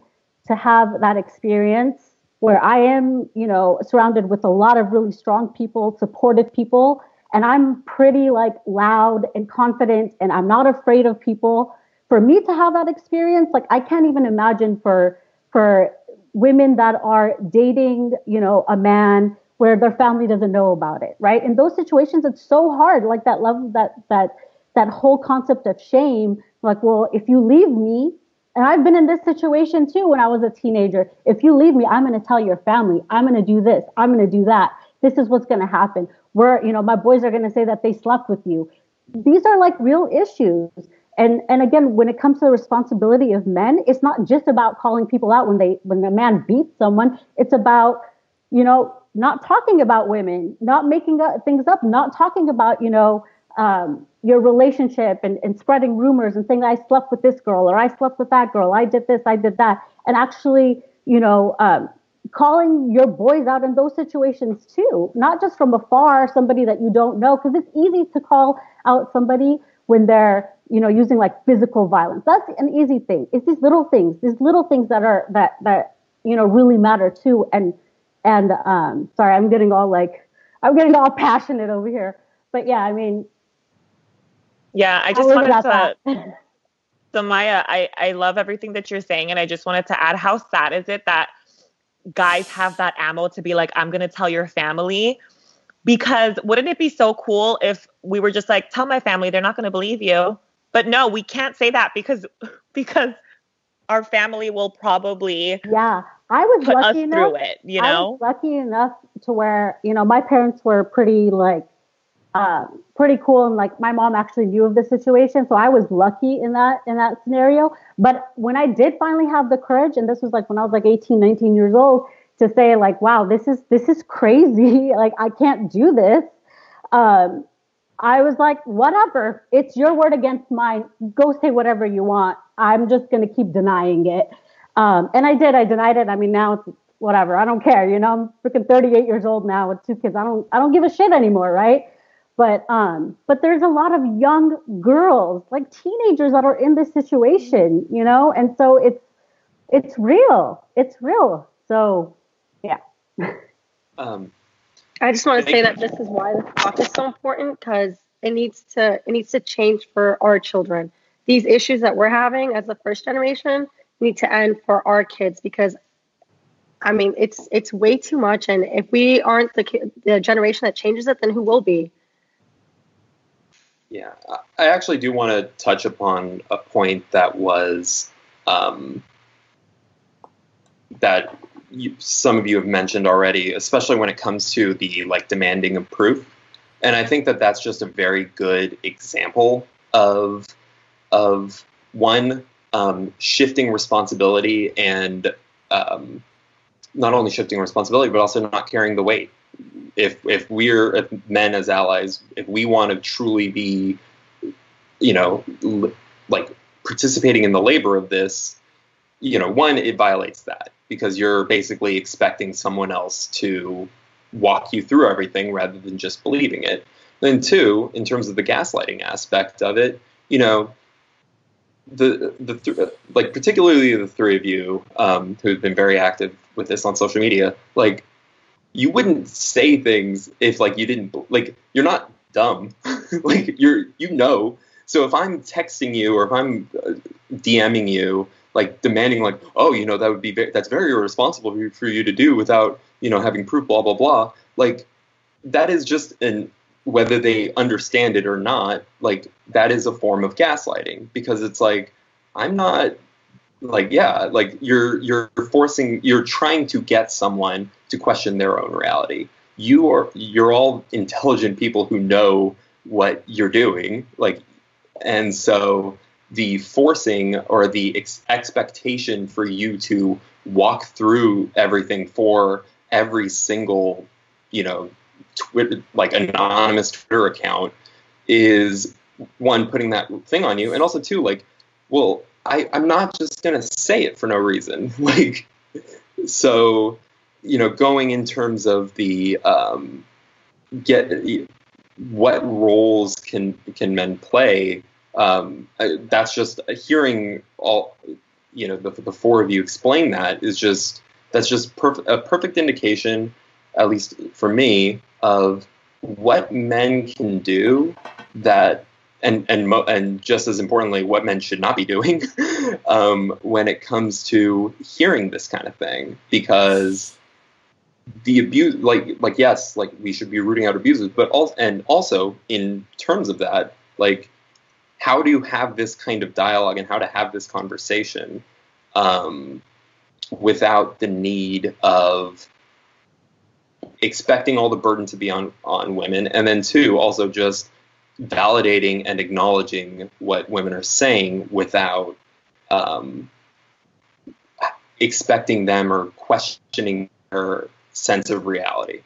to have that experience where I am, you know, surrounded with a lot of really strong people, supportive people, and I'm pretty like loud and confident and I'm not afraid of people. For me to have that experience, like I can't even imagine for for women that are dating, you know, a man where their family doesn't know about it, right? In those situations, it's so hard. Like that level, that that that whole concept of shame. Like, well, if you leave me, and I've been in this situation too when I was a teenager. If you leave me, I'm going to tell your family. I'm going to do this. I'm going to do that. This is what's going to happen. Where you know my boys are going to say that they slept with you. These are like real issues. And and again, when it comes to the responsibility of men, it's not just about calling people out when they when a man beats someone. It's about you know not talking about women, not making things up, not talking about, you know, um, your relationship and, and spreading rumors and saying, I slept with this girl or I slept with that girl, I did this, I did that. And actually, you know, um, calling your boys out in those situations too, not just from afar, somebody that you don't know, because it's easy to call out somebody when they're, you know, using like physical violence. That's an easy thing. It's these little things, these little things that are, that, that, you know, really matter too. And, and um, sorry, I'm getting all like, I'm getting all passionate over here. But yeah, I mean, yeah, I just wanted to. Samaya, I I love everything that you're saying, and I just wanted to add, how sad is it that guys have that ammo to be like, I'm gonna tell your family. Because wouldn't it be so cool if we were just like, tell my family, they're not going to believe you. But no, we can't say that because because our family will probably yeah I was put lucky us enough, through it, you know? I was lucky enough to where, you know, my parents were pretty like uh, pretty cool and like my mom actually knew of the situation. So I was lucky in that in that scenario. But when I did finally have the courage, and this was like when I was like 18, 19 years old, to say like, wow, this is this is crazy. like I can't do this. Um, I was like, whatever. It's your word against mine. Go say whatever you want. I'm just gonna keep denying it. Um, and I did. I denied it. I mean, now it's whatever. I don't care. You know, I'm freaking 38 years old now with two kids. I don't. I don't give a shit anymore, right? But um, but there's a lot of young girls, like teenagers, that are in this situation. You know, and so it's it's real. It's real. So, yeah. Um, I just want to say that this is why this talk is so important because it needs to it needs to change for our children. These issues that we're having as the first generation need to end for our kids because I mean it's it's way too much and if we aren't the the generation that changes it then who will be? Yeah, I actually do want to touch upon a point that was um, that you, some of you have mentioned already, especially when it comes to the like demanding of proof. And I think that that's just a very good example of of one um, shifting responsibility and um, not only shifting responsibility but also not carrying the weight if if we're if men as allies if we want to truly be you know like participating in the labor of this you know, one, it violates that because you're basically expecting someone else to walk you through everything rather than just believing it. Then two, in terms of the gaslighting aspect of it, you know, the the th- like particularly the three of you um, who've been very active with this on social media, like you wouldn't say things if like you didn't like you're not dumb, like you're you know. So if I'm texting you or if I'm uh, DMing you, like demanding like oh you know that would be very, that's very irresponsible for you to do without you know having proof blah blah blah like that is just an whether they understand it or not, like that is a form of gaslighting because it's like I'm not like yeah, like you're you're forcing you're trying to get someone to question their own reality. You are you're all intelligent people who know what you're doing, like and so the forcing or the ex- expectation for you to walk through everything for every single you know Twitter, like anonymous Twitter account is one putting that thing on you, and also two, like, well, I, I'm not just gonna say it for no reason. Like, so, you know, going in terms of the um, get what roles can can men play. Um, that's just hearing all, you know, the, the four of you explain that is just that's just perf- a perfect indication, at least for me, of what men can do that and and mo- and just as importantly what men should not be doing um, when it comes to hearing this kind of thing. Because the abuse like like yes like we should be rooting out abuses, but also and also in terms of that like how do you have this kind of dialogue and how to have this conversation um, without the need of expecting all the burden to be on on women, and then two, also just validating and acknowledging what women are saying without um, expecting them or questioning their sense of reality.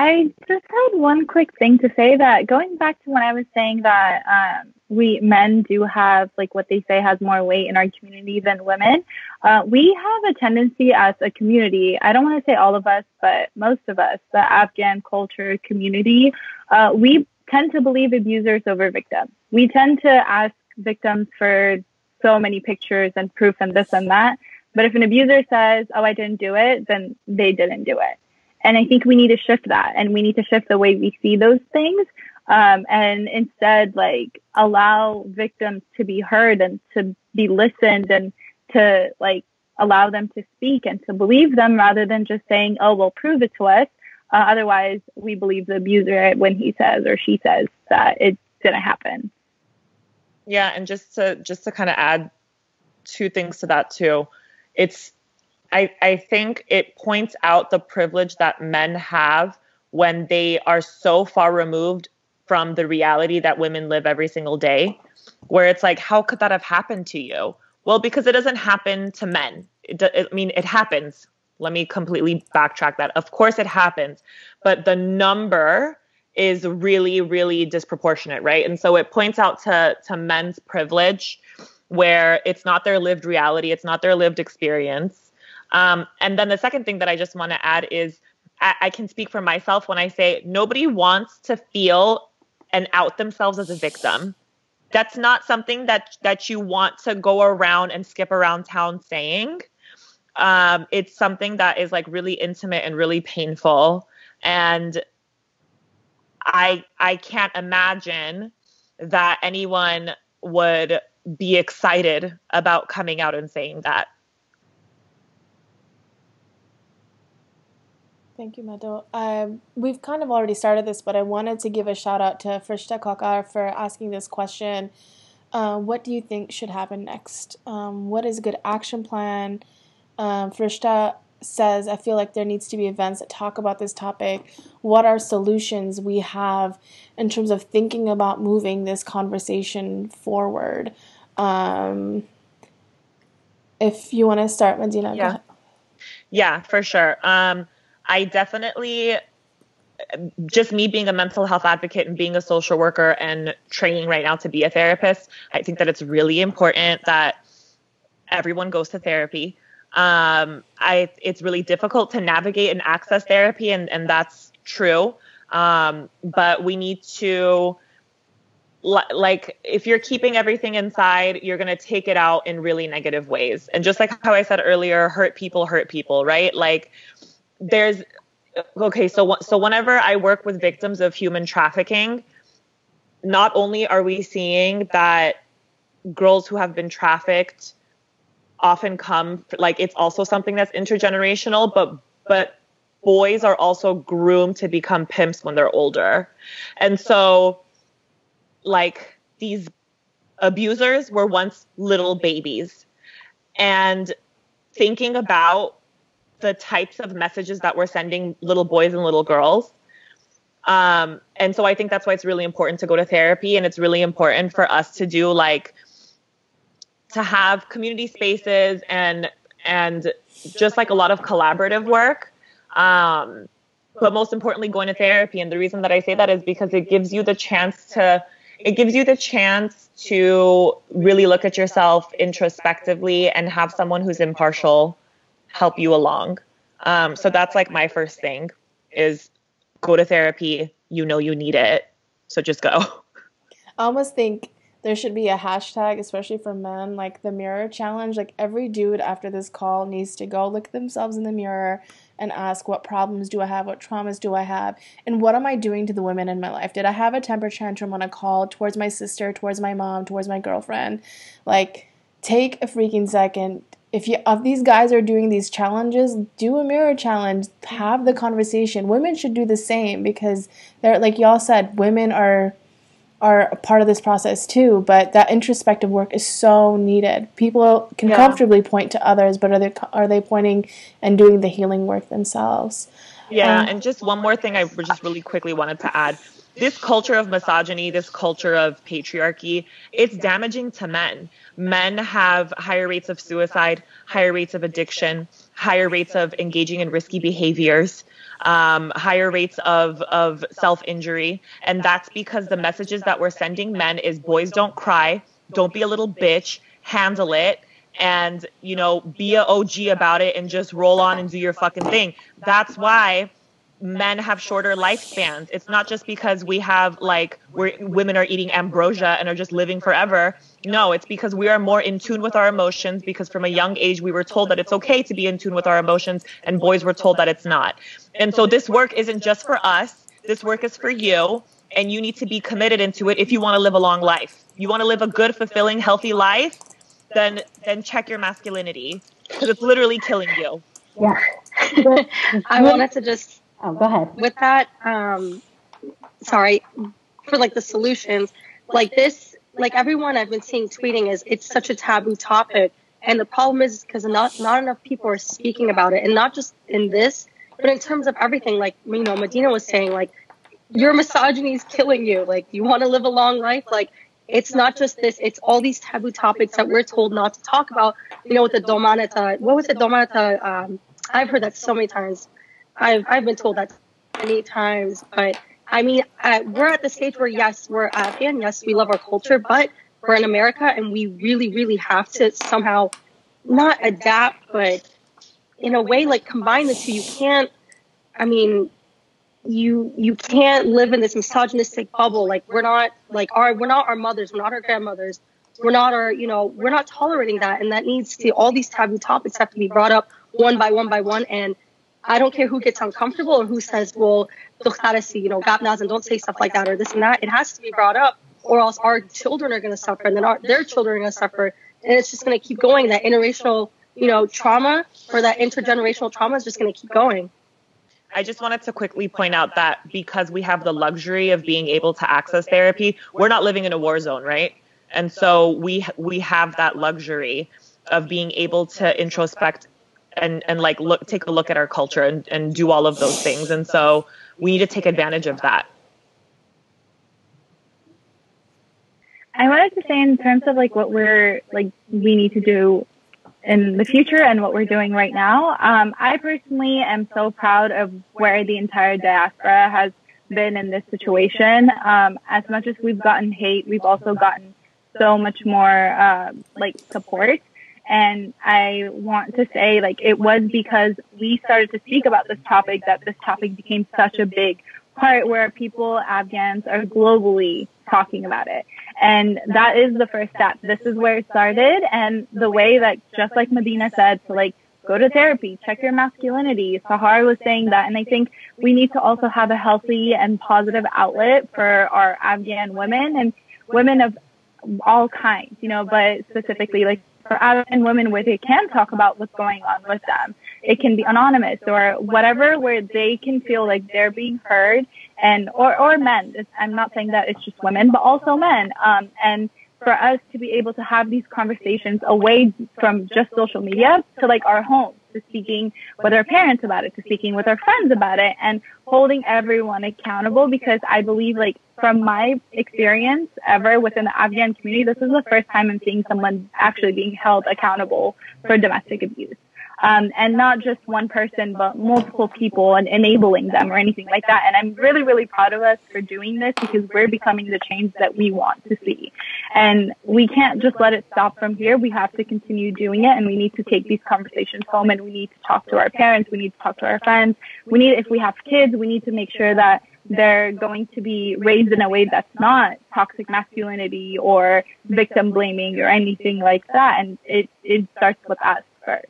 I just had one quick thing to say that going back to when I was saying that um, we men do have like what they say has more weight in our community than women. Uh, we have a tendency as a community. I don't want to say all of us, but most of us, the Afghan culture community, uh, we tend to believe abusers over victims. We tend to ask victims for so many pictures and proof and this and that. But if an abuser says, "Oh, I didn't do it," then they didn't do it. And I think we need to shift that, and we need to shift the way we see those things um, and instead like allow victims to be heard and to be listened and to like allow them to speak and to believe them rather than just saying, oh, well, prove it to us. Uh, otherwise, we believe the abuser when he says or she says that it's going to happen. Yeah, and just to just to kind of add two things to that too, it's I I think it points out the privilege that men have when they are so far removed from the reality that women live every single day, where it's like, how could that have happened to you? Well, because it doesn't happen to men. It, it, I mean, it happens. Let me completely backtrack that. Of course, it happens, but the number is really, really disproportionate, right? And so it points out to to men's privilege, where it's not their lived reality, it's not their lived experience. Um, and then the second thing that I just want to add is I, I can speak for myself when I say nobody wants to feel and out themselves as a victim. That's not something that that you want to go around and skip around town saying. Um, it's something that is like really intimate and really painful. And i i can't imagine that anyone would be excited about coming out and saying that Thank you, Meadow. Um, we've kind of already started this, but I wanted to give a shout out to Frishta Kakar for asking this question. Uh, what do you think should happen next? Um, what is a good action plan? Um, Frishta says, I feel like there needs to be events that talk about this topic. What are solutions we have in terms of thinking about moving this conversation forward? Um, if you want to start, Madina. Yeah. Yeah, for sure. Um, I definitely just me being a mental health advocate and being a social worker and training right now to be a therapist, I think that it's really important that everyone goes to therapy. Um, I it's really difficult to navigate and access therapy, and and that's true. Um, but we need to like if you're keeping everything inside you're going to take it out in really negative ways and just like how i said earlier hurt people hurt people right like there's okay so so whenever i work with victims of human trafficking not only are we seeing that girls who have been trafficked often come like it's also something that's intergenerational but but boys are also groomed to become pimps when they're older. And so like these abusers were once little babies. And thinking about the types of messages that we're sending little boys and little girls. Um, and so i think that's why it's really important to go to therapy and it's really important for us to do like to have community spaces and and just like a lot of collaborative work. Um, but most importantly going to therapy. And the reason that i say that is because it gives you the chance to it gives you the chance to really look at yourself introspectively and have someone who's impartial help you along. Um, so that's like my first thing is go to therapy. You know you need it, so just go. I almost think there should be a hashtag, especially for men, like the mirror challenge. Like every dude after this call needs to go look themselves in the mirror and ask what problems do I have, what traumas do I have, and what am I doing to the women in my life? Did I have a temper tantrum on a call towards my sister, towards my mom, towards my girlfriend? Like, take a freaking second. If you if these guys are doing these challenges, do a mirror challenge. Have the conversation. Women should do the same because they're like y'all said, women are are a part of this process too, but that introspective work is so needed. People can yeah. comfortably point to others, but are they are they pointing and doing the healing work themselves? Yeah, um, and just one more thing I just really quickly wanted to add. This culture of misogyny, this culture of patriarchy, it's damaging to men. Men have higher rates of suicide, higher rates of addiction, higher rates of engaging in risky behaviors um, higher rates of, of self injury. And that's because the messages that we're sending men is boys don't cry, don't be a little bitch, handle it. And, you know, be a OG about it and just roll on and do your fucking thing. That's why men have shorter lifespans. It's not just because we have like we're, women are eating ambrosia and are just living forever. No, it's because we are more in tune with our emotions because from a young age we were told that it's okay to be in tune with our emotions and boys were told that it's not. And so this work isn't just for us. This work is for you and you need to be committed into it if you want to live a long life. You want to live a good, fulfilling, healthy life, then then check your masculinity because it's literally killing you. Yeah. I wanted to just Oh, go ahead. With that, um, sorry, for like the solutions, like this, like everyone I've been seeing tweeting is it's such a taboo topic. And the problem is because not, not enough people are speaking about it. And not just in this, but in terms of everything, like, you know, Madina was saying, like, your misogyny is killing you. Like, you want to live a long life? Like, it's not just this, it's all these taboo topics that we're told not to talk about. You know, with the Domanata, what was it, Domanata? Um, I've heard that so many times. I've I've been told that many times, but I mean, uh, we're at the stage where yes, we're Afghan, yes, we love our culture, but we're in America, and we really, really have to somehow not adapt, but in a way like combine the two. You can't. I mean, you you can't live in this misogynistic bubble. Like we're not like our we're not our mothers, we're not our grandmothers, we're not our you know we're not tolerating that, and that needs to all these taboo topics have to be brought up one by one by one and I don't care who gets uncomfortable or who says, well, you know, and don't say stuff like that or this and that. It has to be brought up or else our children are going to suffer and then our, their children are going to suffer. And it's just going to keep going. That interracial, you know, trauma or that intergenerational trauma is just going to keep going. I just wanted to quickly point out that because we have the luxury of being able to access therapy, we're not living in a war zone, right? And so we we have that luxury of being able to introspect and and like look take a look at our culture and, and do all of those things. And so we need to take advantage of that. I wanted to say in terms of like what we're like we need to do in the future and what we're doing right now um, i personally am so proud of where the entire diaspora has been in this situation. Um, as much as we've gotten hate we've also gotten so much more uh, like support And I want to say like it was because we started to speak about this topic that this topic became such a big part where people, Afghans are globally talking about it. And that is the first step. This is where it started. And the way that, just like Madina said, to like go to therapy, check your masculinity. Sahar was saying that. And I think we need to also have a healthy and positive outlet for our Afghan women and women of all kinds, you know, but specifically like for Afghan women where they can talk about what's going on with them. It can be anonymous or whatever where they can feel like they're being heard and, or, or men. I'm not saying that it's just women, but also men. Um, and for us to be able to have these conversations away from just social media to like our homes, to speaking with our parents about it, to speaking with our friends about it and holding everyone accountable because I believe like from my experience ever within the Afghan community, this is the first time I'm seeing someone actually being held accountable for domestic abuse um, and not just one person, but multiple people and enabling them or anything like that. And I'm really, really proud of us for doing this because we're becoming the change that we want to see. And we can't just let it stop from here. We have to continue doing it and we need to take these conversations home and we need to talk to our parents. We need to talk to our friends. We need, if we have kids, we need to make sure that they're going to be raised in a way that's not toxic masculinity or victim blaming or anything like that. And it, it starts with us first.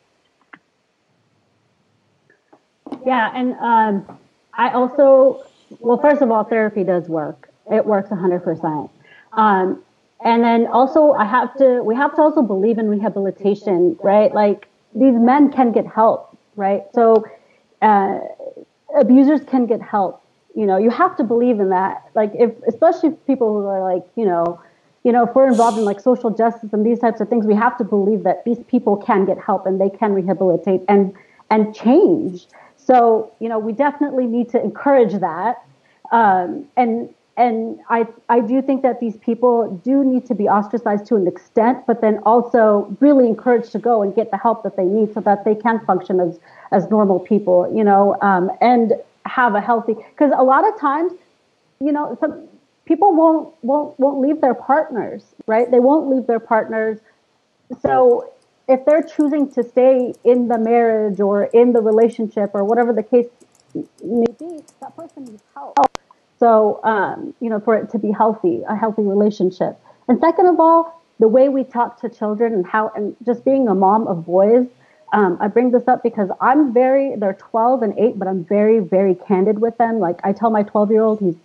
Yeah, and um, I also, well, first of all, therapy does work. It works 100%. Um, and then also, I have to, we have to also believe in rehabilitation, right? Like these men can get help, right? So uh, abusers can get help. You know, you have to believe in that. Like if, especially people who are like, you know, you know, if we're involved in like social justice and these types of things, we have to believe that these people can get help and they can rehabilitate and and change. So, you know, we definitely need to encourage that. Um, and and I I do think that these people do need to be ostracized to an extent, but then also really encouraged to go and get the help that they need so that they can function as as normal people, you know, um, and have a healthy. Because a lot of times, you know, some people won't won't won't leave their partners, right? They won't leave their partners. So if they're choosing to stay in the marriage or in the relationship or whatever the case may be, that person needs help. So, um, you know, for it to be healthy, a healthy relationship. And second of all, the way we talk to children and how, and just being a mom of boys, um, I bring this up because I'm very, they're 12 and 8, but I'm very, very candid with them. Like I tell my 12 year old, he's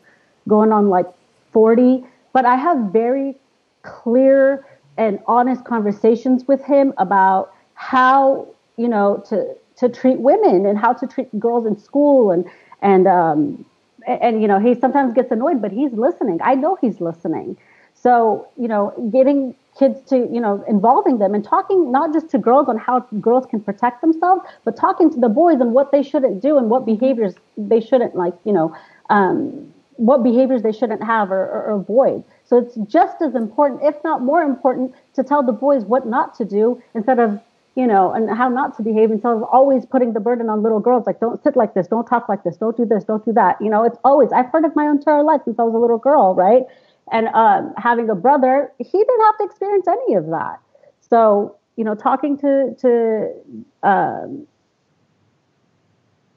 going on like 40, but I have very clear and honest conversations with him about how you know to to treat women and how to treat girls in school and and um and, you know he sometimes gets annoyed but he's listening. I know he's listening. So you know getting kids to you know involving them and talking not just to girls on how girls can protect themselves but talking to the boys and what they shouldn't do and what behaviors they shouldn't like you know um, what behaviors they shouldn't have or, or avoid so it's just as important, if not more important, to tell the boys what not to do instead of, you know, and how not to behave instead of always putting the burden on little girls. Like, don't sit like this, don't talk like this, don't do this, don't do that. You know, it's always, I've heard of my entire life since I was a little girl, right? And um, having a brother, he didn't have to experience any of that. So, you know, talking to, to, um,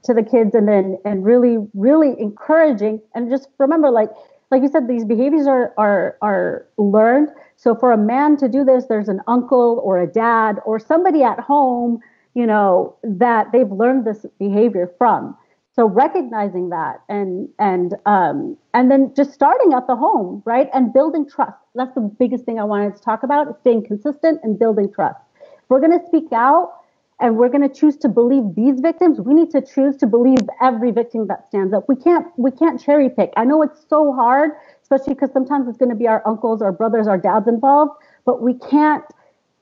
to the kids and then and really really encouraging and just remember like like you said, these behaviors are are are learned. So for a man to do this, there's an uncle or a dad or somebody at home, you know, that they've learned this behavior from. So recognizing that and and um, and then just starting at the home, right, and building trust. That's the biggest thing I wanted to talk about: staying consistent and building trust. If we're going to speak out and we're going to choose to believe these victims. We need to choose to believe every victim that stands up. We can't we can't cherry pick. I know it's so hard especially because sometimes it's going to be our uncles our brothers our dads involved but we can't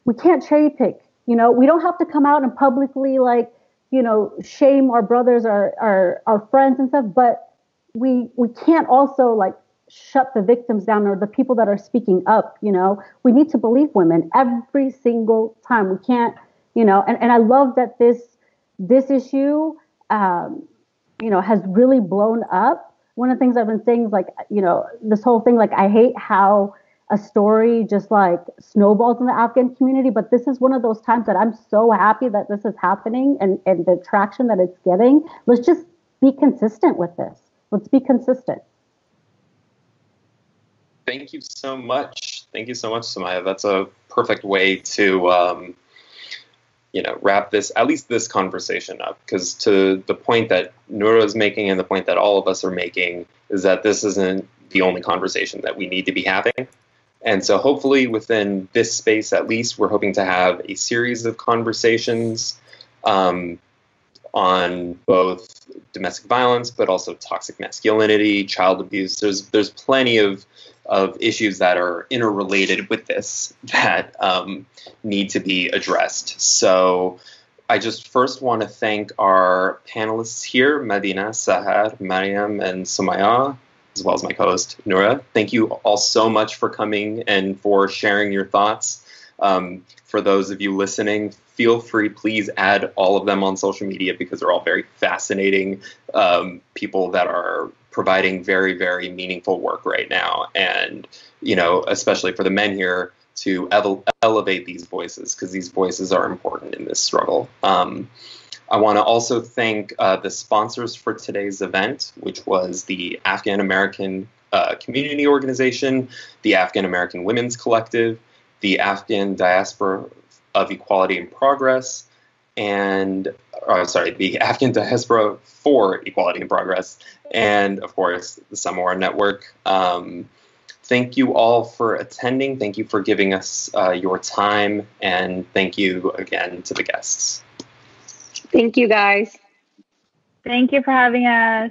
we can't cherry pick you know? We don't have to come out and publicly like you know shame our brothers our our, our friends and stuff but we we can't also like shut the victims down or the people that are speaking up you know? We need to believe women every single time. We can't you know and, and i love that this this issue um, you know has really blown up one of the things i've been saying is like you know this whole thing like i hate how a story just like snowballs in the Afghan community. But this is one of those times that I'm so happy that this is happening and, and the traction that it's getting. Let's just be consistent with this. Let's be consistent. Thank you so much. Thank you so much, Samaya. That's a perfect way to, um, you know, wrap this, at least this conversation up. Because to the point that Nura is making and the point that all of us are making is that this isn't the only conversation that we need to be having. And so, hopefully, within this space at least, we're hoping to have a series of conversations um, on both domestic violence, but also toxic masculinity, child abuse. There's there's plenty of of issues that are interrelated with this that um, need to be addressed. So. I just first want to thank our panelists here, Madina, Sahar, Mariam, and Samaya as well as my co-host Nura. Thank you all so much for coming and for sharing your thoughts. Um, for those of you listening, feel free, please add all of them on social media because they're all very fascinating um, people that are providing very, very meaningful work right now. And, you know, especially for the men here to ele- elevate these voices because these voices are important in this struggle. Um, I want to also thank uh, the sponsors for today's event, which was the Afghan American uh, Community Organization, the Afghan American Women's Collective, the Afghan Diaspora of Equality and Progress, and uh, sorry, the Afghan Diaspora for Equality and Progress, and of course the Samovar Network. Um, thank you all for attending. Thank you for giving us uh, your time, and thank you again to the guests. Thank you, guys. Thank you for having us.